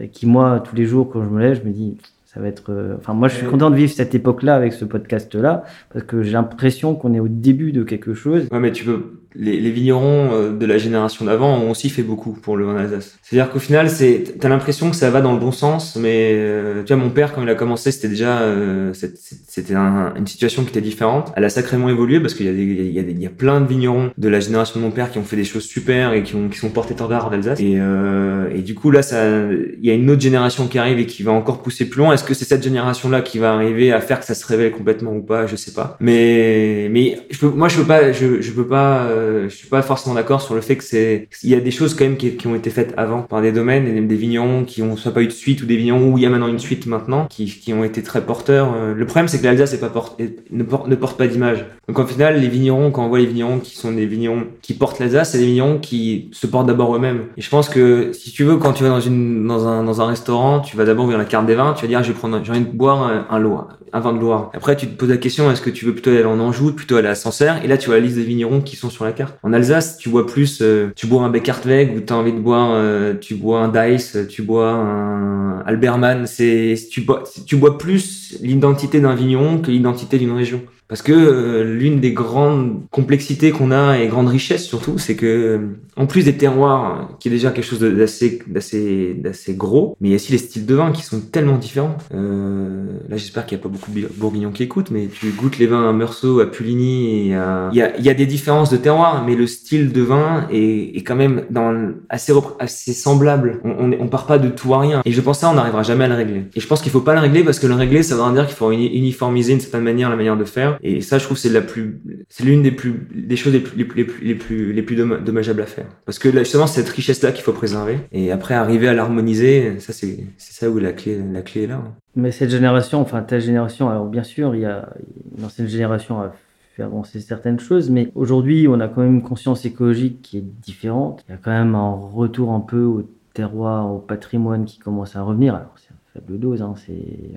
et qui, moi, tous les jours, quand je me lève, je me dis, ça va être. euh, Enfin, moi, je suis content de vivre cette époque-là avec ce podcast-là, parce que j'ai l'impression qu'on est au début de quelque chose. Ouais, mais tu peux. Les, les vignerons euh, de la génération d'avant ont aussi fait beaucoup pour le vin d'Alsace. C'est-à-dire qu'au final, c'est, t'as l'impression que ça va dans le bon sens, mais euh, tu vois, mon père, quand il a commencé, c'était déjà, euh, c'était un- une situation qui était différente. Elle a sacrément évolué parce qu'il y a des, il y a y a plein de vignerons de la génération de mon père qui ont fait des choses super et qui ont, qui sont portés étendard d'Alsace. Et, euh, et du coup, là, ça, il y a une autre génération qui arrive et qui va encore pousser plus loin. Est-ce que c'est cette génération-là qui va arriver à faire que ça se révèle complètement ou pas? Je sais pas. Mais, mais je peux, moi, je peux pas, je, je peux pas, euh, je suis pas forcément d'accord sur le fait que c'est, il y a des choses quand même qui, ont été faites avant par des domaines et des vignerons qui ont soit pas eu de suite ou des vignerons où il y a maintenant une suite maintenant qui, qui ont été très porteurs. Euh, Le problème, c'est que l'Alsace pas porte, ne porte pas d'image. Donc, au final, les vignerons, quand on voit les vignerons qui sont des vignerons qui portent l'Alsace, c'est des vignerons qui se portent d'abord eux-mêmes. Et je pense que si tu veux, quand tu vas dans une, dans un, dans un restaurant, tu vas d'abord ouvrir la carte des vins, tu vas dire, ah, je vais prendre, j'ai envie de boire un, un Loire, un vin de Loire. Après, tu te poses la question, est-ce que tu veux plutôt aller en Anjou, plutôt aller à Sancerre? Et là, tu vois la liste des vignerons qui sont sur la En Alsace, tu bois plus, euh, tu bois un Beckartweg ou t'as envie de boire, euh, tu bois un Dice, tu bois un Alberman. C'est, tu bois, tu bois plus l'identité d'un vigneron que l'identité d'une région. Parce que euh, l'une des grandes complexités qu'on a et grandes richesses surtout, c'est que en plus des terroirs, qui est déjà quelque chose d'assez d'assez d'assez gros, mais il y a aussi les styles de vin qui sont tellement différents. Euh, là, j'espère qu'il n'y a pas beaucoup de bourguignons qui écoutent, mais tu goûtes les vins à Meursault, à Puligny, il y a y a des différences de terroir, mais le style de vin est, est quand même dans assez assez semblable. On, on on part pas de tout à rien. Et je pense que ça, on n'arrivera jamais à le régler. Et je pense qu'il faut pas le régler parce que le régler, ça veut dire qu'il faut uni- uniformiser d'une certaine manière la manière de faire. Et ça, je trouve, c'est la plus, c'est l'une des plus, des choses les plus, les plus, les plus, les plus, les plus domm- dommageables à faire. Parce que là, justement, cette richesse-là qu'il faut préserver. Et après, arriver à l'harmoniser, ça, c'est, c'est ça où la clé, la clé est là. Mais cette génération, enfin ta génération, alors bien sûr, il y a une ancienne génération a fait avancer certaines choses, mais aujourd'hui, on a quand même une conscience écologique qui est différente. Il y a quand même un retour un peu au terroir, au patrimoine qui commence à revenir. Alors, faible dose, hein,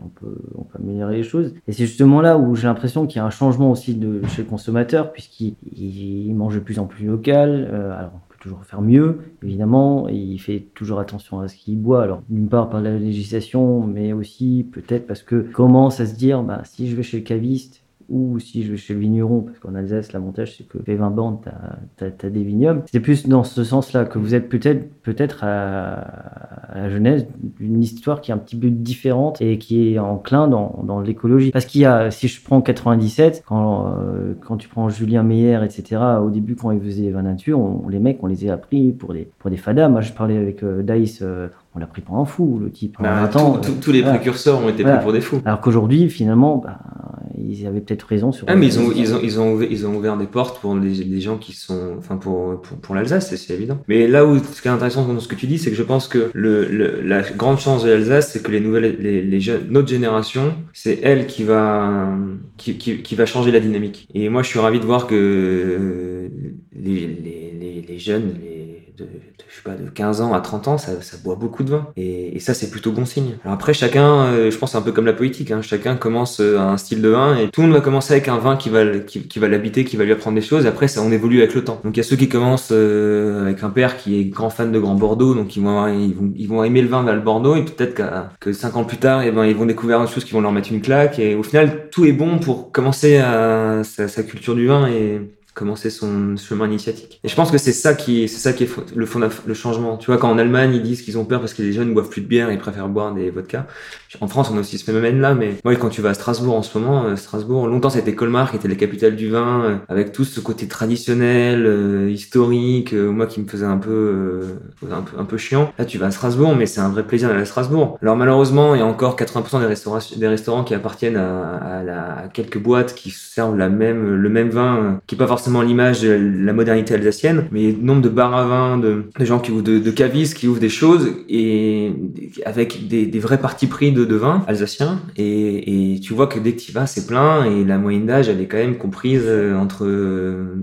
on, peut, on peut améliorer les choses. Et c'est justement là où j'ai l'impression qu'il y a un changement aussi de, chez le consommateur, puisqu'il il mange de plus en plus local. Euh, alors, on peut toujours faire mieux, évidemment, et il fait toujours attention à ce qu'il boit. Alors, d'une part par la législation, mais aussi peut-être parce que commence à se dire, bah, si je vais chez le caviste, ou si je vais chez le vigneron, parce qu'en Alsace, l'avantage c'est que les 20 bandes, t'as as, des vignobles. C'est plus dans ce sens-là que vous êtes peut-être à, à la jeunesse d'une histoire qui est un petit peu différente et qui est enclin dans, dans l'écologie. Parce qu'il y a, si je prends 97, quand, euh, quand tu prends Julien Meyer, etc., au début, quand ils faisaient les vins nature, on, les mecs, on les a appris pour des, pour des fadas. Moi, je parlais avec euh, Dice, on l'a pris pour un fou, le type. Bah, En 20 ans, tout- tout- tous les voilà. précurseurs ont été Voilà. pris pour des fous. Alors qu'aujourd'hui, finalement, bah, ils avaient peut-être raison sur. Ah, mais ils ont, ils ont, ils ont, ouvert, ils ont ouvert des portes pour les, les gens qui sont, enfin, pour, pour, pour l'Alsace, c'est- évident. Mais là où, ce qui est intéressant dans ce que tu dis, c'est que je pense que le, le, la grande chance de l'Alsace, c'est que les nouvelles, les, les jeunes, notre génération, c'est elle qui va, qui, qui, qui va changer la dynamique. Et moi, je suis ravi de voir que euh, les, les, les, les jeunes, les, de, je sais pas, de 15 ans à 30 ans, ça, ça boit beaucoup de vin. Et, et ça, c'est plutôt bon signe. Alors après, chacun, euh, je pense, un peu comme la politique, hein, chacun commence euh, un style de vin et tout le monde va commencer avec un vin qui va, qui, va l'habiter, qui va lui apprendre des choses. Après, ça, on évolue avec le temps. Donc il y a ceux qui commencent euh, avec un père qui est grand fan de Grand Bordeaux, donc ils vont, ils vont, ils vont aimer le vin vers le Bordeaux et peut-être que cinq ans plus tard, eh ben, ils vont découvrir des choses qui vont leur mettre une claque. Et au final, tout est bon pour commencer à sa, sa culture du vin et commencer son chemin initiatique. Et je pense que c'est ça qui, c'est ça qui est le fond, le changement. Tu vois, quand en Allemagne ils disent qu'ils ont peur parce que les jeunes ne boivent plus de bière ils préfèrent boire des vodkas. En France, on a aussi ce phénomène-là, mais moi, quand tu vas à Strasbourg en ce moment, euh, Strasbourg, longtemps c'était Colmar qui était la capitale du vin, euh, avec tout ce côté traditionnel, euh, historique, euh, moi qui me faisait un peu, euh, un peu, chiant. Là, tu vas à Strasbourg, mais c'est un vrai plaisir d'aller à Strasbourg. Alors malheureusement, il y a encore 80% des restaurants, qui appartiennent à, à, la- à quelques boîtes qui servent la même, le même vin, euh, qui est pas forcément l'image de la modernité alsacienne, mais nombre de bars à vin, de, de gens qui ouvrent de, de cavistes, qui ouvrent des choses et avec des, des vrais partis pris de, de vin alsacien. Et, tu vois que dès que tu vas, c'est plein et la moyenne d'âge, elle est quand même comprise euh, entre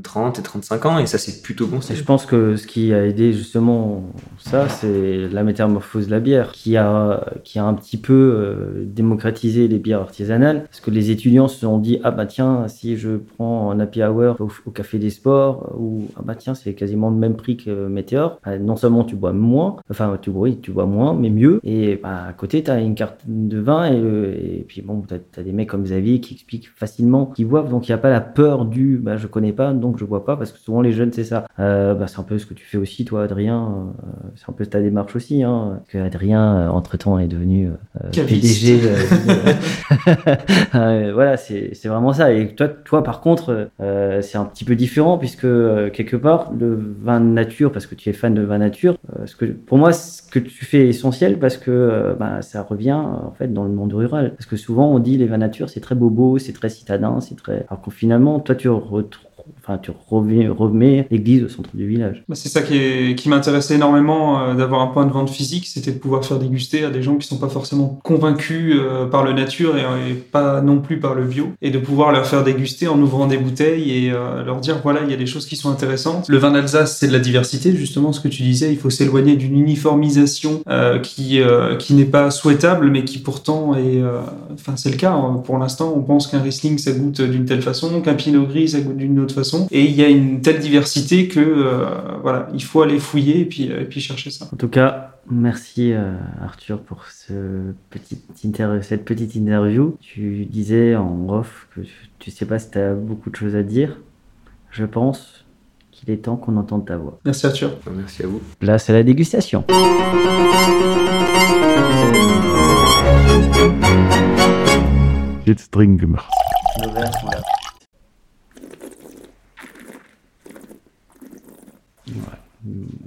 30 et 35 ans et ça, c'est plutôt bon. Je pense que ce qui a aidé justement ça, c'est la métamorphose de la bière qui a, qui a un petit peu euh, démocratisé les bières artisanales parce que les étudiants se sont dit ah bah tiens si je prends un happy hour au, café des sports ou ah bah tiens c'est quasiment le même prix que Météor bah, non seulement tu bois moins enfin tu oui tu bois moins mais mieux et bah, à côté tu as une carte de vin et, et puis bon tu as, des mecs comme Xavier qui expliquent facilement qui boivent donc il n'y a pas la peur du bah je connais pas donc je bois pas parce que souvent les jeunes c'est ça euh, bah, c'est un peu ce que tu fais aussi toi Adrien euh, c'est un peu ta démarche aussi hein que Adrien entre temps est devenu euh. PDG de- Euh, voilà, c'est c'est vraiment ça. Et toi, toi par contre, euh, c'est un petit peu différent puisque euh, quelque part, le vin nature, parce que tu es fan de vin nature, euh, ce que, pour moi, ce que tu fais est essentiel parce que euh, bah, ça revient euh, en fait dans le monde rural. Parce que souvent, on dit les vins nature, c'est très bobo, c'est très citadin, c'est très. Alors que finalement, toi, tu retrouves. Enfin, tu remets l'église au centre du village. Bah, c'est ça qui, m'intéressait énormément euh, d'avoir un point de vente physique, c'était de pouvoir faire déguster à des gens qui sont pas forcément convaincus euh, par le nature et, et pas non plus par le bio, et de pouvoir leur faire déguster en ouvrant des bouteilles et euh, leur dire voilà il y a des choses qui sont intéressantes. Le vin d'Alsace c'est de la diversité justement ce que tu disais, il faut s'éloigner d'une uniformisation euh, qui euh, qui n'est pas souhaitable mais qui pourtant est, euh, enfin c'est le cas hein. pour l'instant on pense qu'un Riesling ça goûte d'une telle façon, qu'un Pinot Gris ça goûte d'une autre façon, et il y a une telle diversité que euh, voilà, il faut aller fouiller et puis, et puis chercher ça. En tout cas, merci euh, Arthur pour ce petit inter- cette petite interview. Tu disais en off que tu, sais pas si tu as beaucoup de choses à dire. Je pense qu'il est temps qu'on entende ta voix. Merci Arthur. Merci à vous. Place à la dégustation. Jetzt dringend gemacht. Nos verres sont là. Ouais.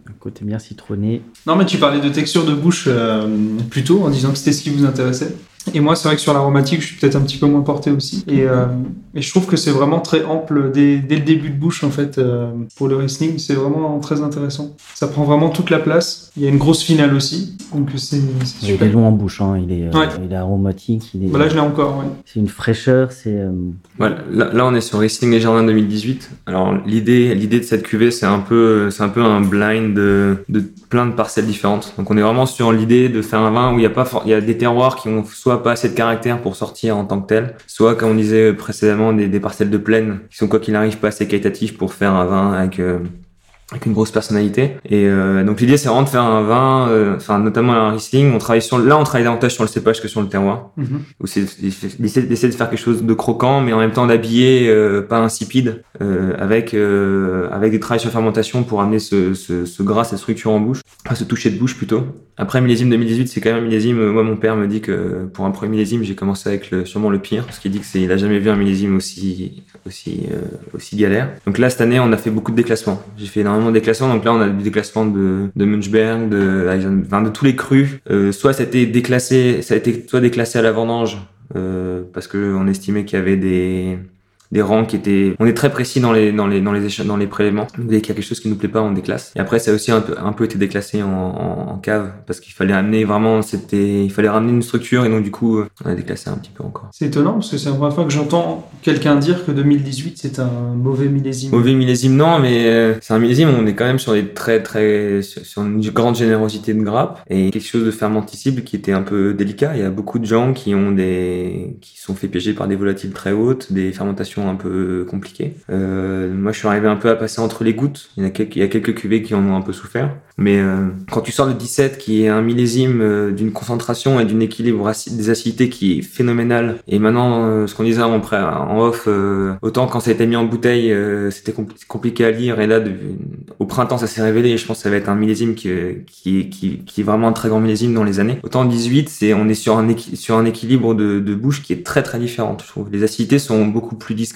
Un côté bien citronné. Non mais tu parlais de texture de bouche euh, plus tôt en disant que c'était ce qui vous intéressait. Et moi c'est vrai que sur l'aromatique je suis peut-être un petit peu moins porté aussi. Et, euh, je trouve que c'est vraiment très ample dès, dès le début de bouche en fait euh, pour le Riesling. C'est vraiment très intéressant. Ça prend vraiment toute la place. Il y a une grosse finale aussi. Donc c'est c'est Il est super. long en bouche, hein. il, est, euh, Ouais. il est aromatique. Il est, Bah là je l'ai encore. Ouais. C'est une fraîcheur, c'est. euh, Voilà, là, là, on est sur Riesling et Jardin 2018. Alors l'idée, l'idée de cette cuvée, c'est un peu, c'est un peu un blind de, de plein de parcelles différentes. Donc on est vraiment sur l'idée de faire un vin où il y a pas, for- il y a des terroirs qui ont soit pas assez de caractère pour sortir en tant que tel, soit comme on disait précédemment des, des parcelles de plaine qui sont quoi qu'il arrive pas assez qualitatifs pour faire un vin avec euh, avec une grosse personnalité. Et euh, donc l'idée c'est vraiment de faire un vin, euh, enfin notamment un Riesling. On travaille sur, là on travaille davantage sur le cépage que sur le terroir Mhm. où c'est d'essayer d'essayer de faire quelque chose de croquant mais en même temps d'habiller euh, pas insipide euh, avec euh, avec des travails sur fermentation pour amener ce, ce, ce gras cette structure en bouche enfin ce toucher de bouche plutôt après millésime 2018 c'est quand même un millésime. Euh, moi mon père me dit que pour un premier millésime j'ai commencé avec le, sûrement le pire parce qu'il dit que c'est il a jamais vu un millésime aussi aussi euh, aussi galère. Donc là cette année on a fait beaucoup de déclassements. J'ai fait énormément de déclassements. Donc là on a du déclassement de de Munchberg de Eisen- enfin, de tous les crus. Euh, soit ça a été déclassé ça a été soit déclassé à la vendange euh, parce que on estimait qu'il y avait des des rangs qui étaient on est très précis dans les dans les dans les éche- dans les prélèvements dès qu'il y a quelque chose qui nous plaît pas on déclasse et après ça a aussi un peu un peu été déclassé en, en, en cave parce qu'il fallait amener vraiment c'était il fallait ramener une structure et donc du coup on a déclassé un petit peu encore C'est étonnant parce que c'est la première fois que j'entends quelqu'un dire que 2018 c'est un mauvais millésime. Mauvais millésime, non, mais euh, c'est un millésime on est quand même sur des très très sur, sur une grande générosité de grappe et quelque chose de fermenticible qui était un peu délicat. Il y a beaucoup de gens qui ont des qui sont fait piéger par des volatiles très hautes, des fermentations un peu compliquées. Euh, moi, je suis arrivé un peu à passer entre les gouttes. Il y a quelques, il cuvées qui en ont un peu souffert. Mais euh, quand tu sors le 17, qui est un millésime euh, d'une concentration et d'une équilibre des acidités qui est phénoménal, et maintenant, ce qu'on disait pré- en off, autant quand ça a été mis en bouteille, c'était compli- compliqué à lire, et là, au printemps, ça s'est révélé, et je pense que ça va être un millésime qui, est- vraiment un très grand millésime dans les années. Autant 18, c'est on est sur un, équilibre de, de bouche qui est très très différent, je trouve. Les acidités sont beaucoup plus discrètes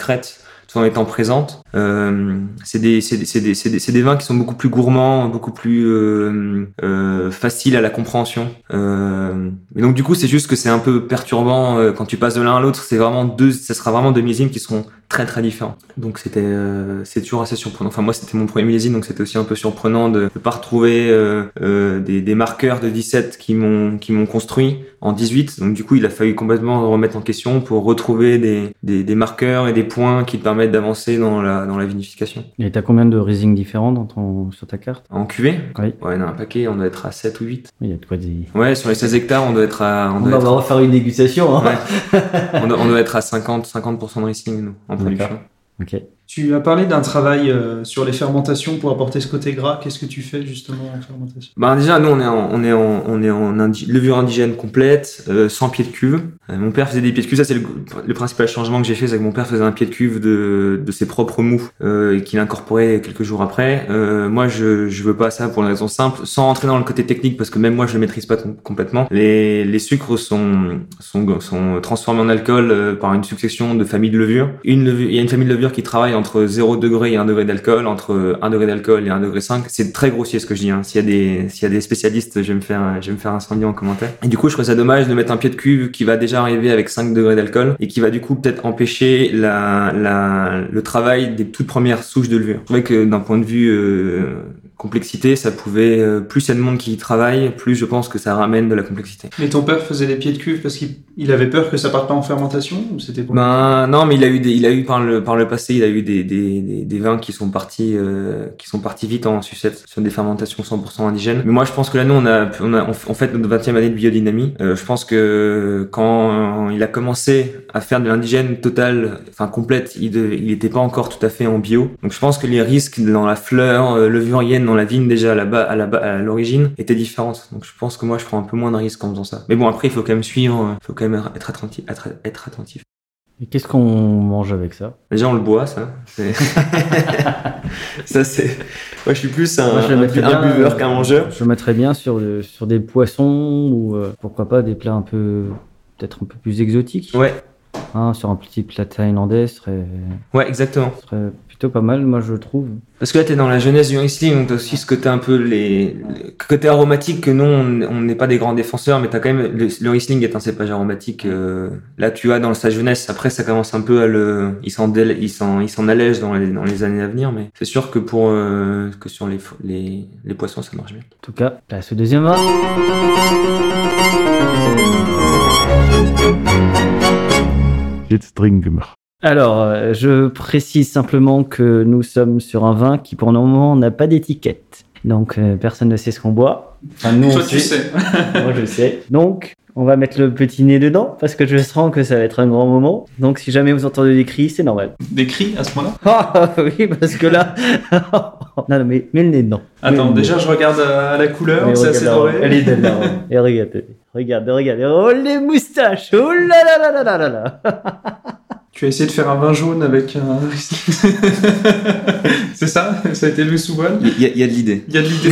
tout en étant présentes. Euh, c'est des, des, des, vins qui sont beaucoup plus gourmands, beaucoup plus euh, euh, faciles à la compréhension. Donc du coup, c'est juste que c'est un peu perturbant quand tu passes de l'un à l'autre. C'est vraiment deux, ça sera vraiment deux millésimes qui seront très très différents. Donc c'était euh, c'est toujours assez surprenant. Enfin moi c'était mon premier millésime donc c'était aussi un peu surprenant de ne pas retrouver euh, euh, des, des marqueurs de 17 qui m'ont qui m'ont construit en 18. Donc du coup il a fallu complètement remettre en question pour retrouver des, des, des marqueurs et des points qui te permettent d'avancer dans la dans la vinification. Et t'as combien de Rising différents dans ton, sur ta carte? En cuvée? Oui. Ouais, on a un paquet, on doit être à 7 ou 8. Il y a de quoi dire. Ouais, sur les 16 hectares, on doit être à on On doit va être, refaire une dégustation. Hein. Ouais. on, doit, on doit être à 50 50% de Riesling nous en production. D'accord. Ok. Tu as parlé d'un travail euh, sur les fermentations pour apporter ce côté gras. Qu'est-ce que tu fais justement en fermentation? Bah déjà nous on est en on est en on est en levure indigène complète, euh, sans pied de cuve. Euh, mon père faisait des pieds de cuve, ça c'est le, le principal changement que j'ai fait, c'est que mon père faisait un pied de cuve de de ses propres mous euh, et qu'il incorporait quelques jours après. Euh, moi je je veux pas ça pour une raison simple, sans rentrer dans le côté technique parce que même moi je le maîtrise pas com- complètement. Les les sucres sont sont sont transformés en alcool par une succession de familles de levures. Une levure, il y a une famille de levures qui travaille entre 0 degré et 1 degré d'alcool, entre 1 degré d'alcool et 1 degré 5. C'est très grossier ce que je dis. Hein. S'il y a des s'il y a des spécialistes, je vais me faire je vais me faire incendier en commentaire. Et du coup, je trouve ça dommage de mettre un pied de cuve qui va déjà arriver avec 5 degrés d'alcool et qui va du coup peut-être empêcher la, la le travail des toutes premières souches de levure. Je trouvais que d'un point de vue euh, complexité, ça pouvait euh, plus il y a de monde qui y travaille, plus je pense que ça ramène de la complexité. Mais ton père faisait des pieds de cuve parce qu'il il avait peur que ça parte pas en fermentation ou c'était pour Ben non, mais il a eu des, il a eu par le par le passé, il a eu des des, des, des vins qui sont partis euh, qui sont partis vite en sucette sur des fermentations 100% indigènes. Mais moi je pense que là nous on a on a en fait notre 20e année de biodynamie. Euh, je pense que quand il a commencé à faire de l'indigène total, enfin complète, il de, il était pas encore tout à fait en bio. Donc je pense que les risques dans la fleur euh, levurienne dans la vigne déjà à la bas à la bas- à l'origine étaient différentes. Donc je pense que moi je prends un peu moins de risques en faisant ça. Mais bon après il faut quand même suivre, euh, il faut quand même être attentif être, être attentif. Et qu'est-ce qu'on mange avec ça? Déjà, on le boit, ça. C'est- ça, c'est. Moi, je suis plus un, Moi, je le un- mettrais un bien, buveur euh, qu'un mangeur. Je le mettrais bien sur, le- sur des poissons ou euh, pourquoi pas des plats un peu peut-être un peu plus exotiques. Ouais, Hein, sur un petit plat thaïlandais ce serait, ouais, exactement. ce serait plutôt pas mal, moi je trouve. Parce que là, t'es dans la jeunesse du Riesling, donc t'as aussi ce côté un peu les, le côté aromatique que nous, on n'est pas des grands défenseurs, mais t'as quand même, le, le Riesling est un cépage aromatique, euh, là, tu as dans sa jeunesse, après, ça commence un peu à le, il s'en, il s'en, il s'en allège dans les, dans les années à venir, mais c'est sûr que pour, euh, que sur les, les, les poissons, ça marche bien. En tout cas, place au deuxième vin. Jetzt trinken wir. Alors, euh, je précise simplement que nous sommes sur un vin qui pour le moment n'a pas d'étiquette. Donc euh, personne ne sait ce qu'on boit. Enfin, nous, Toi on tu sait. sais. Moi, je sais. Donc, on va mettre le petit nez dedans parce que je sens que ça va être un grand moment. Donc, si jamais vous entendez des cris, c'est normal. Des cris à ce moment-là Ah oui, parce que là. non, non, mais mets le nez dedans. Attends, déjà je regarde à la couleur, c'est assez doré. Elle est belle la robe. Et regarde, regarde, regarde. Oh les moustaches Oh là là là là là là là Tu as essayé de faire un vin jaune avec un. c'est ça? Ça a été le sous voile? Il y a, il y a de l'idée. Il y a de l'idée.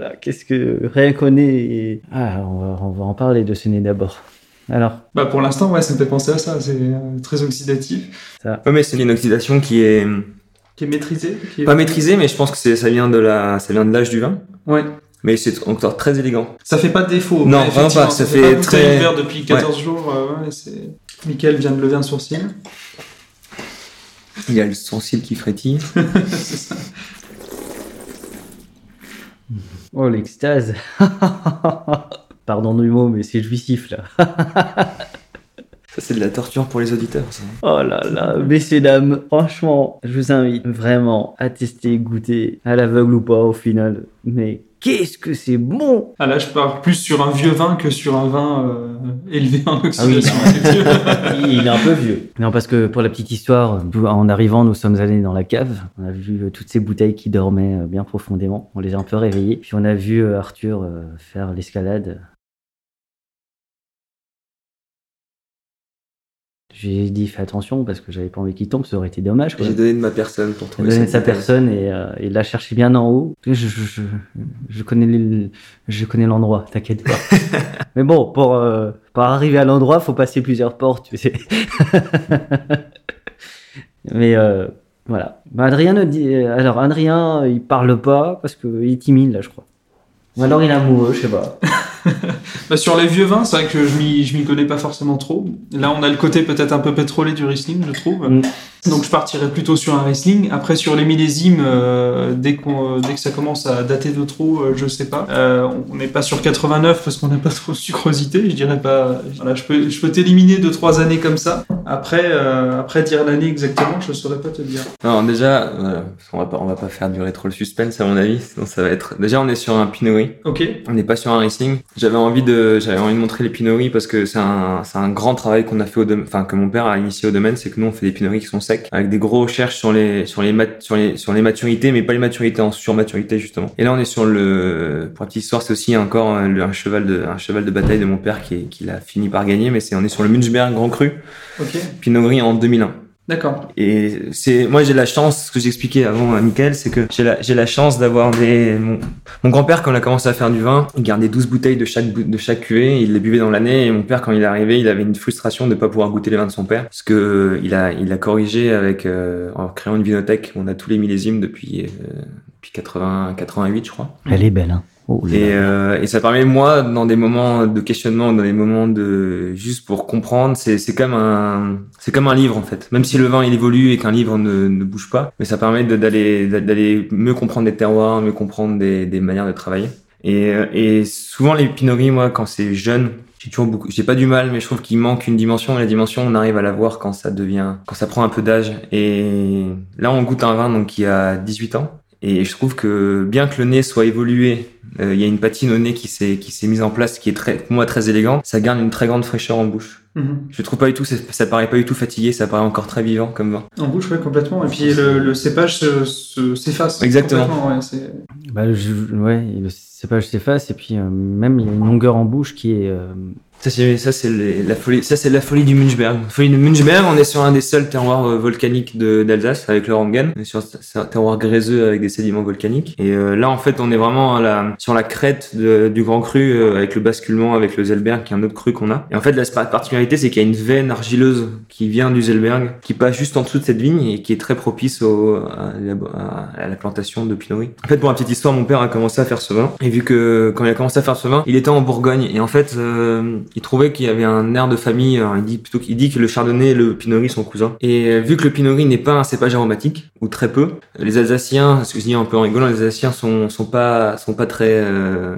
Ah Qu'est-ce que rien qu'on est. Ah, on va, on va en parler de ce nez d'abord. Alors, bah pour l'instant, ouais, ça me fait penser à ça. C'est euh, très oxydatif, Ouais, mais c'est une oxydation qui est qui est maîtrisé. Qui est... pas maîtrisée, mais je pense que c'est, ça vient de la, ça vient de l'âge du vin. Ouais. Mais c'est encore très élégant. Ça fait pas de défaut. Non, vraiment pas, ça fait fait pas très- depuis 14 jours. euh, ouais, c'est... Michael vient de lever un sourcil. Il y a le sourcil qui frétille. c'est ça. oh l'extase Pardon du mot, mais c'est jouissif là. Ça, c'est de la torture pour les auditeurs. Ça. Oh là là, messieurs, dames, franchement, je vous invite vraiment à tester, goûter, à l'aveugle ou pas au final. Mais qu'est-ce que c'est bon Ah là, je pars plus sur un vieux vin que sur un vin euh, élevé en Ah oui, oxydation. il est un peu vieux. Non, parce que pour la petite histoire, en arrivant, nous sommes allés dans la cave. On a vu euh, toutes ces bouteilles qui dormaient euh, bien profondément. On les a un peu réveillées. Puis on a vu Arthur faire l'escalade. J'ai dit fais attention parce que j'avais pas envie qu'il tombe, ça aurait été dommage. J'ai donné de ma personne pour trouver donné de sa personne et euh, il l'a cherché bien en haut. Je, je, je, je connais les- je connais l'endroit, t'inquiète pas. Mais bon, pour, euh, pour arriver à l'endroit, faut passer plusieurs portes, tu sais. Mais euh, voilà. Adrien ne dit. Alors Adrien, il parle pas parce qu'il est timide là, je crois. Ou alors il est amoureux, je sais pas. Bah, sur les vieux vins, c'est vrai que je m'y, connais pas forcément trop. Là, on a le côté peut-être un peu pétrolé du Riesling, je trouve. Mm. Donc, je partirais plutôt sur un Riesling. Après, sur les millésimes, euh, dès, qu'on, dès que ça commence à dater de trop, euh, je sais pas. Euh, on n'est pas sur 89 parce qu'on n'a pas trop de sucrosité. Je dirais pas. Voilà, je peux, je peux t'éliminer deux trois années comme ça. Après, euh, après dire l'année exactement, je saurais pas te dire. Non, déjà, on va pas, on va pas faire durer trop le suspense à mon avis, sinon ça va être. Déjà, on est sur un Pinot Gris. Ok. On n'est pas sur un Riesling. J'avais envie de, j'avais envie de montrer les Pinot Gris parce que c'est un, c'est un grand travail qu'on a fait au domaine, enfin que mon père a initié au domaine, c'est que nous on fait des Pinot Gris qui sont secs, avec des gros recherches sur les, sur les mat- sur les, sur les maturités, mais pas les maturités en surmaturité justement. Et là, on est sur le, pour la petite histoire, c'est aussi encore un, le- un cheval de, un cheval de bataille de mon père qui, qui l'a fini par gagner, mais c'est, on est sur le Munchberg Grand Cru, Ok. Pinot Gris en 2001. D'accord. Et c'est moi j'ai la chance, ce que j'expliquais avant à Mickaël, c'est que j'ai la, j'ai la chance d'avoir des mon, mon grand-père quand il a commencé à faire du vin, il gardait 12 bouteilles de chaque de chaque cuvée, il les buvait dans l'année et mon père quand il est arrivé, il avait une frustration de pas pouvoir goûter les vins de son père parce que il a il a corrigé avec euh, en créant une vinothèque, on a tous les millésimes depuis euh, depuis 80 88 je crois. Elle est belle, hein. Oh là Et, euh, et ça permet moi dans des moments de questionnement, dans des moments de juste pour comprendre, c'est c'est comme un c'est comme un livre en fait. Même si le vin il évolue et qu'un livre ne, ne bouge pas, mais ça permet d'aller d'aller mieux comprendre des terroirs, mieux comprendre des, des manières de travailler. Et, euh, et souvent les Pinot Gris, moi quand c'est jeune, j'ai toujours beaucoup, j'ai pas du mal, mais je trouve qu'il manque une dimension. Et la dimension, on arrive à la voir quand ça devient, quand ça prend un peu d'âge. Et là, on goûte un vin donc qui a 18 ans. Et je trouve que bien que le nez soit évolué, euh, il y a une patine au nez qui s'est qui s'est mise en place, qui est très, pour moi très élégante. Ça garde une très grande fraîcheur en bouche. Mhm. Je trouve pas du tout, ça, ça paraît pas du tout fatigué, ça paraît encore très vivant comme vin. En bouche, ouais, complètement. Et puis le, le cépage se- se- s'efface. Exactement. Ouais, c'est- Bah, le ouais, le cépage s'efface et puis euh, même il y a une longueur en bouche qui est. euh, Ça c'est ça c'est la folie, ça c'est la folie du Munchberg. La folie du Munchberg, on est sur un des seuls terroirs euh, volcaniques de- d'Alsace avec le Ranghen. On est sur un terroir gréseux avec des sédiments volcaniques. Et euh, là en fait on est vraiment à la, sur la crête de- du Grand Cru euh, avec le basculement avec le Zellberg qui est un autre cru qu'on a. Et en fait la particularité c'est qu'il y a une veine argileuse qui vient du Zellberg qui passe juste en dessous de cette vigne et qui est très propice au, à, la, plantation de Pinot. En fait pour la petite histoire mon père a commencé à faire ce vin et vu que quand il a commencé à faire ce vin il était en Bourgogne et en fait il trouvait qu'il y avait un air de famille. Alors, il dit plutôt qu'il dit que le Chardonnay et le Pinot Gris sont cousins. Et euh, vu que le Pinot Gris n'est pas un cépage aromatique ou très peu, les Alsaciens, dis un peu en rigolant, les Alsaciens sont sont pas sont pas très euh,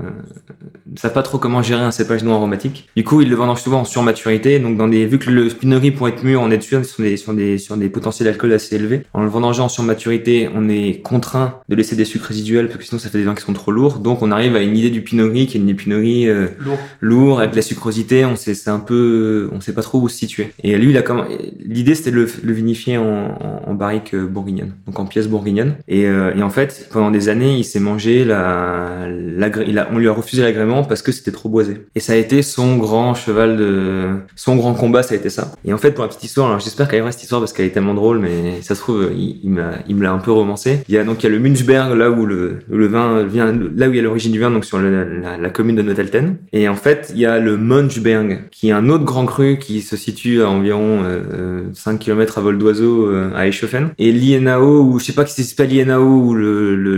savent pas trop comment gérer un cépage non aromatique. Du coup, ils le vendent souvent en surmaturité. Donc dans des vu que le Pinot Gris pour être mûr, on est sûr sur des sur des sur des potentiels d'alcool assez élevés. En le vendangeant en surmaturité, on est contraint de laisser des sucres résiduels parce que sinon ça fait des vins qui sont trop lourds. Donc on arrive à une idée du Pinot Gris qui est une Pinot Gris euh, Lourd. lourd avec la sucrosité on sait c'est un peu on sait pas trop où se situer et lui il a comme l'idée c'était de le, le vinifier en, en, en barrique euh, bourguignonne donc en pièces bourguignonnes et, euh, et en fait pendant des années il s'est mangé la, l'agré- il a, on lui a refusé l'agrément parce que c'était trop boisé. Et ça a été son grand cheval de son grand combat ça a été ça. Et en fait pour la petite histoire alors j'espère qu'elle est vraie cette histoire parce qu'elle est tellement drôle mais ça se trouve il, me l'a un peu romancé. Il y a donc il y a le Munchberg là où le, vin vient là où il y a l'origine du vin donc sur la, commune de Notelten. Et en fait il y a le Munchberg qui est un autre grand cru qui se situe à environ euh, 5 km à vol d'oiseau euh, à Eichhofen et l'Ienao ou je sais pas si c'est pas l'Ienao ou le le,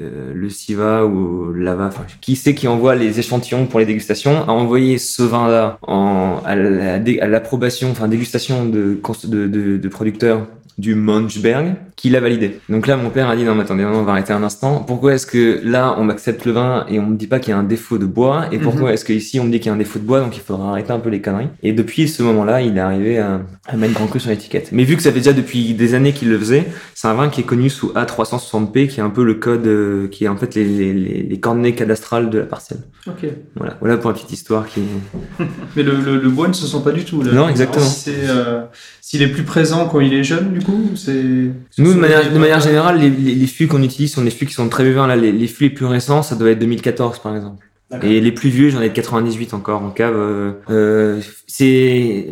euh, le Siva ou Lava enfin qui c'est qui envoie les pour les dégustations a envoyé ce vin là en à la- à l'approbation enfin dégustation de, de producteurs du Munchberg qui l'a validé. Donc là, mon père a dit non, mais attendez, on va arrêter un instant. Pourquoi est-ce que là, on m'accepte le vin et on me dit pas qu'il y a un défaut de bois? Et pourquoi Mhm. est-ce que ici, on me dit qu'il y a un défaut de bois? Donc il faudra arrêter un peu les conneries. Et depuis ce moment-là, il est arrivé à, à mettre grand cru sur l'étiquette. Mais vu que ça fait déjà depuis des années qu'il le faisait, c'est un vin qui est connu sous A360P, qui est un peu le code, euh, qui est en fait les, les, les, les coordonnées cadastrales de la parcelle. Ok. Voilà, voilà pour la petite histoire qui. Mais le, le, le bois ne se sent pas du tout. Là. Non, exactement. C'est, euh, s'il est plus présent quand il est jeune, du coup, c'est. Nous, de manière, de manière générale, les, les, les fûts qu'on utilise sont des fûts qui sont très vivants. Là, les, les fûts les plus récents, ça doit être 2014, par exemple. Et les plus vieux, j'en ai de 98 encore en cave. Euh, euh, c'est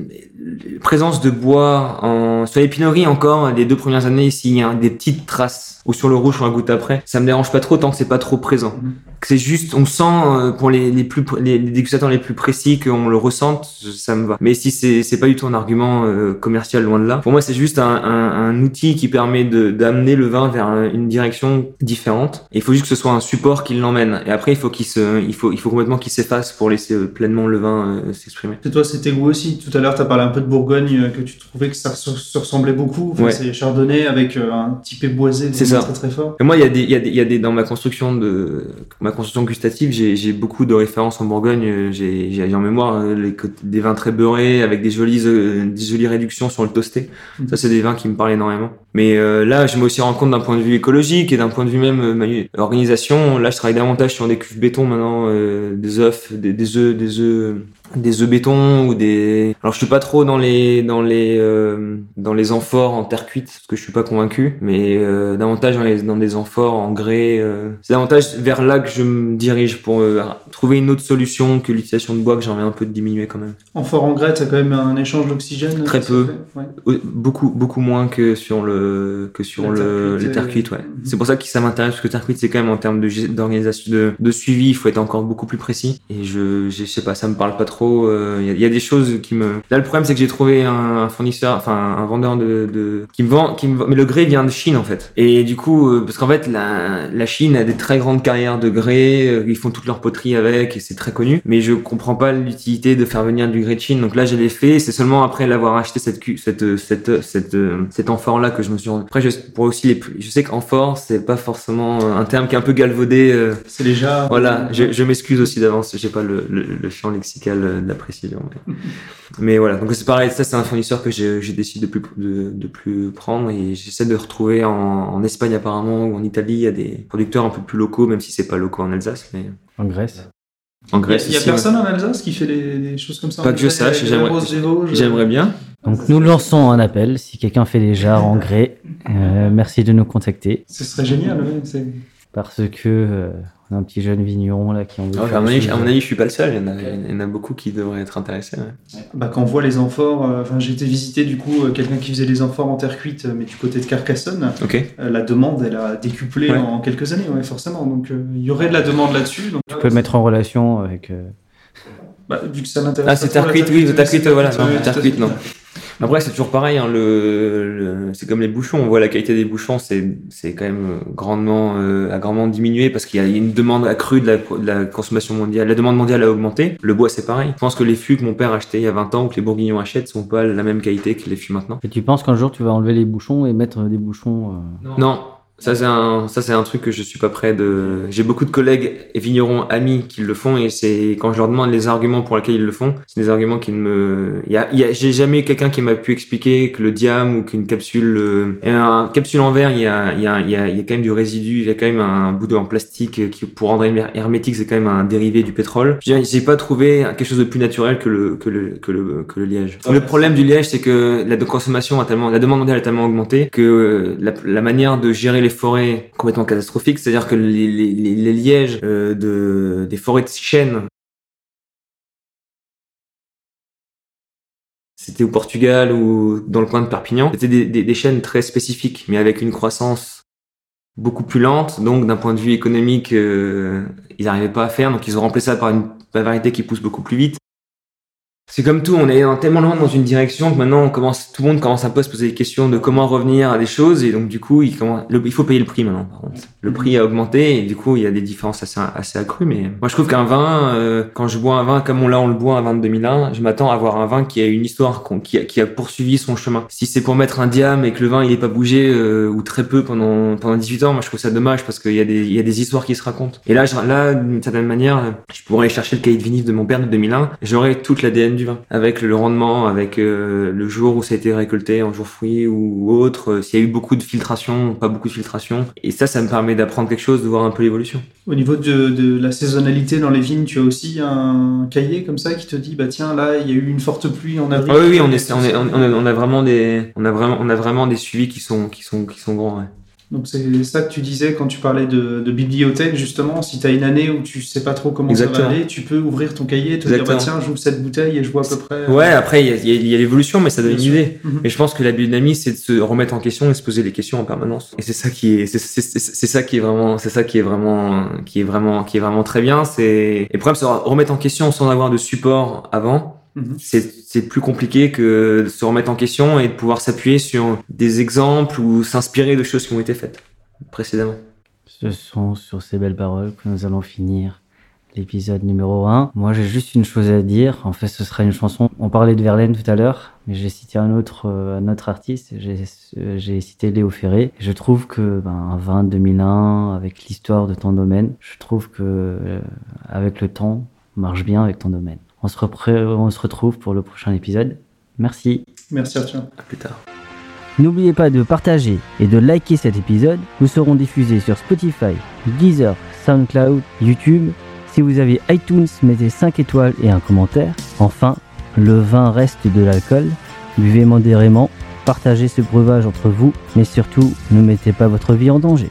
présence de bois en sur les pinories encore les deux premières années s'il y a des petites traces ou sur le rouge on la goûte après ça me dérange pas trop tant que c'est pas trop présent. Que c'est juste on sent euh, pour les, les plus les, les dégustateurs les plus précis qu'on le ressente ça me va. Mais si c'est pas du tout un argument euh, commercial loin de là. Pour moi c'est juste un, un, un outil qui permet de d'amener le vin vers un- une direction différente. Et il faut juste que ce soit un support qui l'emmène. Et après il faut qu'il se il faut il faut complètement qu'il s'efface pour laisser euh, pleinement le vin euh, s'exprimer. Et toi, c'était goût aussi. Tout à l'heure, tu as parlé un peu de Bourgogne, euh, que tu trouvais que ça se, se ressemblait beaucoup. Enfin, Ouais. C'est chardonnay avec euh, un type boisé C'est ça. très très fort. Et moi, il y a des, il y a des, il y a des, dans ma construction de, ma construction gustative, j'ai, j'ai beaucoup de références en Bourgogne. J'ai, j'ai en mémoire euh, les, des vins très beurrés avec des jolies, des jolies réductions sur le toasté. Mhm. Ça, c'est des vins qui me parlent énormément. Mais euh, là, je me aussi rends compte d'un point de vue écologique et d'un point de vue même euh, organisation. Là, je travaille davantage sur des cuves béton maintenant, euh, des œufs, des, des œufs, des œufs, des œufs béton ou des. Alors, je suis pas trop dans les, dans les, euh, dans les amphores en terre cuite parce que je suis pas convaincu, mais euh, davantage dans, les, dans des amphores en grès. euh, c'est davantage vers là que je me dirige pour euh, trouver une autre solution que l'utilisation de bois que j'ai envie un peu de diminuer quand même. En fort en grès, as quand même un échange d'oxygène. Très peu. ouais. Beaucoup, beaucoup moins que sur le, que sur La le, les terres cuites, ouais. mhm. C'est pour ça que ça m'intéresse, parce que terre cuite, c'est quand même en termes de, d'organisation, de, de suivi, il faut être encore beaucoup plus précis. Et je, je sais pas, ça me parle pas trop, euh, il y, a, il y a des choses qui me, là, le problème, c'est que j'ai trouvé un, un fournisseur, enfin, un vendeur de, de, qui me vend, qui me vend- mais le grès vient de Chine, en fait. Et du coup, euh, parce qu'en fait, la, la Chine a des très grandes carrières de grès, euh, ils font toute leur poterie avec, et c'est très connu. Mais je comprends pas l'utilité de faire venir du grès de Chine. Donc là, je l'ai fait, c'est seulement après l'avoir acheté cette, cette, cette, cette, euh, cet amphore là que je me suis rendu. Après, je, pour aussi les, je sais qu'amphore, c'est pas forcément euh, un terme qui est un peu galvaudé. euh, C'est jarres. voilà, je, je m'excuse aussi d'avance, j'ai pas le, le, le champ lexical euh, de la précision. Mais, mais voilà, donc c'est pareil, ça c'est un fournisseur que j'ai décidé de plus, de, de plus prendre et j'essaie de retrouver en, en Espagne apparemment ou en Italie, il y a des producteurs un peu plus locaux, même si c'est pas locaux en Alsace, mais En Grèce. en Grèce Il y a aussi, personne en Alsace qui fait des, des choses comme ça. Pas que je sache, avec j'aimerais- bien. Donc nous lançons un appel. Si quelqu'un fait des jarres en grès, euh, merci de nous contacter. Ce serait génial, ouais. Parce que euh, on a un petit jeune vigneron là qui en veut Ouais, faire à, mon avis, à choses. mon avis, je suis pas le seul, il y en a, il y en a beaucoup qui devraient être intéressés. ouais. Bah, quand on voit les amphores, euh, enfin, j'ai été visiter du coup euh, quelqu'un qui faisait des amphores en terre cuite, euh, mais du côté de Carcassonne. Ok. Euh, la demande, elle a décuplé Ouais. en quelques années, ouais, forcément. Donc, euh, il y aurait de la demande là-dessus. Donc, Tu peux le mettre en relation avec. euh, Bah, vu que ça m'intéresse. Ah, c'est terre cuite, oui, terre c'est cuite, voilà, terre cuite, non. Après, c'est toujours pareil, hein, le, le- c'est comme les bouchons. On voit la qualité des bouchons, c'est, c'est quand même grandement, euh, a grandement diminué parce qu'il y a une demande accrue de la, de la consommation mondiale. La demande mondiale a augmenté. Le bois, c'est pareil. Je pense que les fûts que mon père achetait il y a 20 ans ou que les bourguignons achètent sont pas la même qualité que les fûts maintenant. Et tu penses qu'un jour tu vas enlever les bouchons et mettre des bouchons. euh, Non. Ça c'est un ça c'est un truc que je suis pas prêt de j'ai beaucoup de collègues et vignerons amis qui le font et c'est quand je leur demande les arguments pour lesquels ils le font c'est des arguments qui ne me il y a, y a j'ai jamais quelqu'un qui m'a pu expliquer que le diam ou qu'une capsule euh, un capsule en verre il y a il y a il y a, il y a quand même du résidu il y a quand même un bout de en plastique qui pour rendre her- hermétique c'est quand même un dérivé du pétrole. J'ai pas trouvé quelque chose de plus naturel que le que le que le que le liège. Le problème du liège c'est que la consommation a tellement la demande mondiale a tellement augmenté que euh, la, la manière de gérer les forêts complètement catastrophique c'est à dire que les, lièges euh, de des forêts de chênes c'était au Portugal ou dans le coin de Perpignan. C'était des chaînes très spécifiques, mais avec une croissance beaucoup plus lente. Donc, d'un point de vue économique, euh, ils n'arrivaient pas à faire. Donc, ils ont remplacé ça par une variété qui pousse beaucoup plus vite. C'est comme tout, on est tellement loin dans une direction que maintenant on commence, tout le monde commence un peu à se poser des questions de comment revenir à des choses et donc du coup il, commence, il faut payer le prix maintenant. Par contre. Le prix a augmenté et du coup il y a des différences assez, assez accrues. Mais moi je trouve qu'un vin, euh, quand je bois un vin comme on l'a, on le boit un vin de 2001, je m'attends à avoir un vin qui a une histoire, qui a, qui a poursuivi son chemin. Si c'est pour mettre un diam et que le vin il est pas bougé euh, ou très peu pendant pendant 18 ans, moi je trouve ça dommage parce qu'il y a des y a des histoires qui se racontent. Et là là d'une certaine manière, je pourrais aller chercher le cahier de vinif de mon père de 2001, j'aurais toute l'ADN du vin avec le rendement, avec euh, le jour où ça a été récolté en jour fruit ou autre, euh, s'il y a eu beaucoup de filtration, pas beaucoup de filtration. Et ça, ça me permet d'apprendre quelque chose, de voir un peu l'évolution. Au niveau de, de, la saisonnalité dans les vignes, tu as aussi un cahier comme ça qui te dit, bah tiens, là, il y a eu une forte pluie en avril. Ah oui, oui, on, est, on, est, on, a, on a vraiment des, on a vraiment, on a vraiment des suivis qui sont, qui sont, qui sont grands. Ouais. Donc c'est ça que tu disais quand tu parlais de, de bibliothèque, justement. Si tu as une année où tu sais pas trop comment ça va aller, tu peux ouvrir ton cahier et te Exactement. dire, bah, tiens, j'ouvre cette bouteille et je vois à peu près. euh, Ouais, après, il y a, l'évolution, mais ça donne une idée. Mhm. Et je pense que la biodynamie, c'est de se remettre en question et se poser les questions en permanence. Et c'est ça qui est, c'est, ça qui est vraiment, c'est ça qui est vraiment, qui est vraiment, qui est vraiment très bien. C'est, et le problème, c'est remettre en question sans avoir de support avant. Mhm. C'est, c'est plus compliqué que de se remettre en question et de pouvoir s'appuyer sur des exemples ou s'inspirer de choses qui ont été faites précédemment. Ce sont sur ces belles paroles que nous allons finir l'épisode numéro 1. Moi, j'ai juste une chose à dire. En fait, ce sera une chanson. On parlait de Verlaine tout à l'heure, mais j'ai cité un autre, euh, un autre artiste. J'ai, euh, j'ai cité Léo Ferré. Je trouve que, ben, un 20 2001, avec l'histoire de ton domaine, je trouve que, euh, avec le temps, on marche bien avec ton domaine. On se, repré- on se retrouve pour le prochain épisode. Merci. Merci Arthur. À plus tard. N'oubliez pas de partager et de liker cet épisode. Nous serons diffusés sur Spotify, Deezer, SoundCloud, YouTube. Si vous avez iTunes, mettez 5 étoiles et un commentaire. Enfin, le vin reste de l'alcool. Buvez modérément, partagez ce breuvage entre vous, mais surtout, ne mettez pas votre vie en danger.